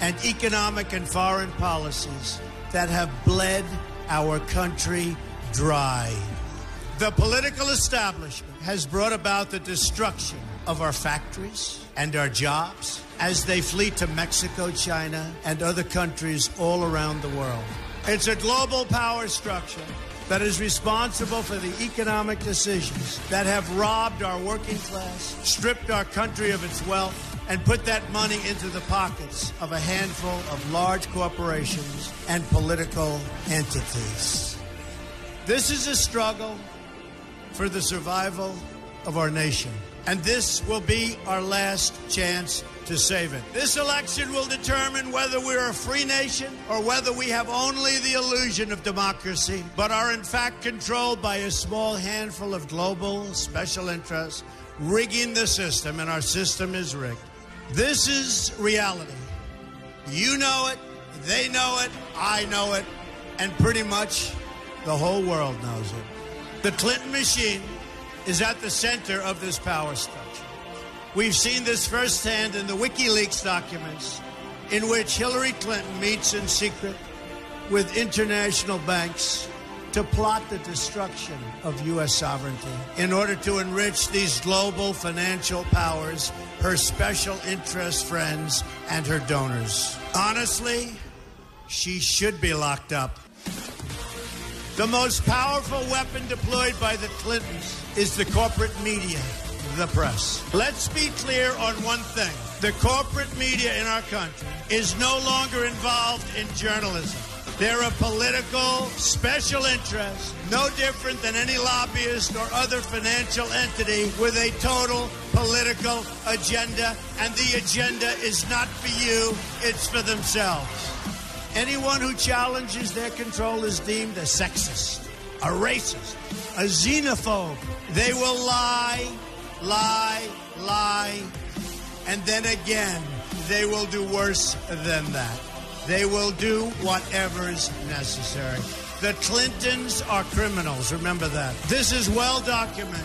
and economic and foreign policies that have bled our country dry. The political establishment has brought about the destruction of our factories and our jobs as they flee to Mexico, China, and other countries all around the world. It's a global power structure that is responsible for the economic decisions that have robbed our working class, stripped our country of its wealth, and put that money into the pockets of a handful of large corporations and political entities. This is a struggle for the survival of our nation. And this will be our last chance to save it. This election will determine whether we're a free nation or whether we have only the illusion of democracy, but are in fact controlled by a small handful of global special interests rigging the system, and our system is rigged. This is reality. You know it, they know it, I know it, and pretty much the whole world knows it. The Clinton machine is at the center of this power structure. We've seen this firsthand in the WikiLeaks documents, in which Hillary Clinton meets in secret with international banks to plot the destruction of U.S. sovereignty in order to enrich these global financial powers, her special interest friends, and her donors. Honestly, she should be locked up. The most powerful weapon deployed by the Clintons is the corporate media, the press. Let's be clear on one thing. The corporate media in our country is no longer involved in journalism. They're a political special interest, no different than any lobbyist or other financial entity with a total political agenda. And the agenda is not for you, it's for themselves. Anyone who challenges their control is deemed a sexist, a racist, a xenophobe. They will lie, lie, lie, and then again they will do worse than that. They will do whatever's necessary. The Clintons are criminals, remember that. This is well documented.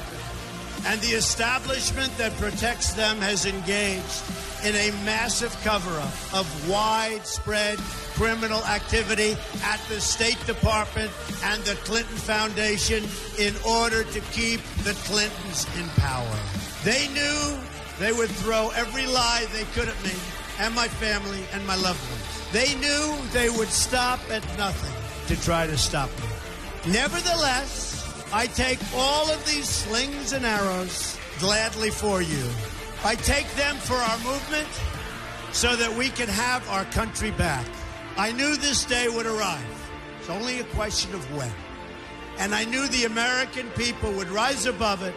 And the establishment that protects them has engaged in a massive cover up of widespread criminal activity at the State Department and the Clinton Foundation in order to keep the Clintons in power. They knew they would throw every lie they could at me and my family and my loved ones. They knew they would stop at nothing to try to stop me. Nevertheless, I take all of these slings and arrows gladly for you. I take them for our movement so that we can have our country back. I knew this day would arrive. It's only a question of when. And I knew the American people would rise above it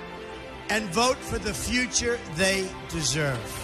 and vote for the future they deserve.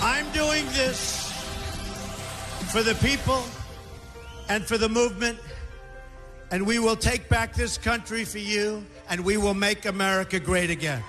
I'm doing this for the people and for the movement, and we will take back this country for you, and we will make America great again.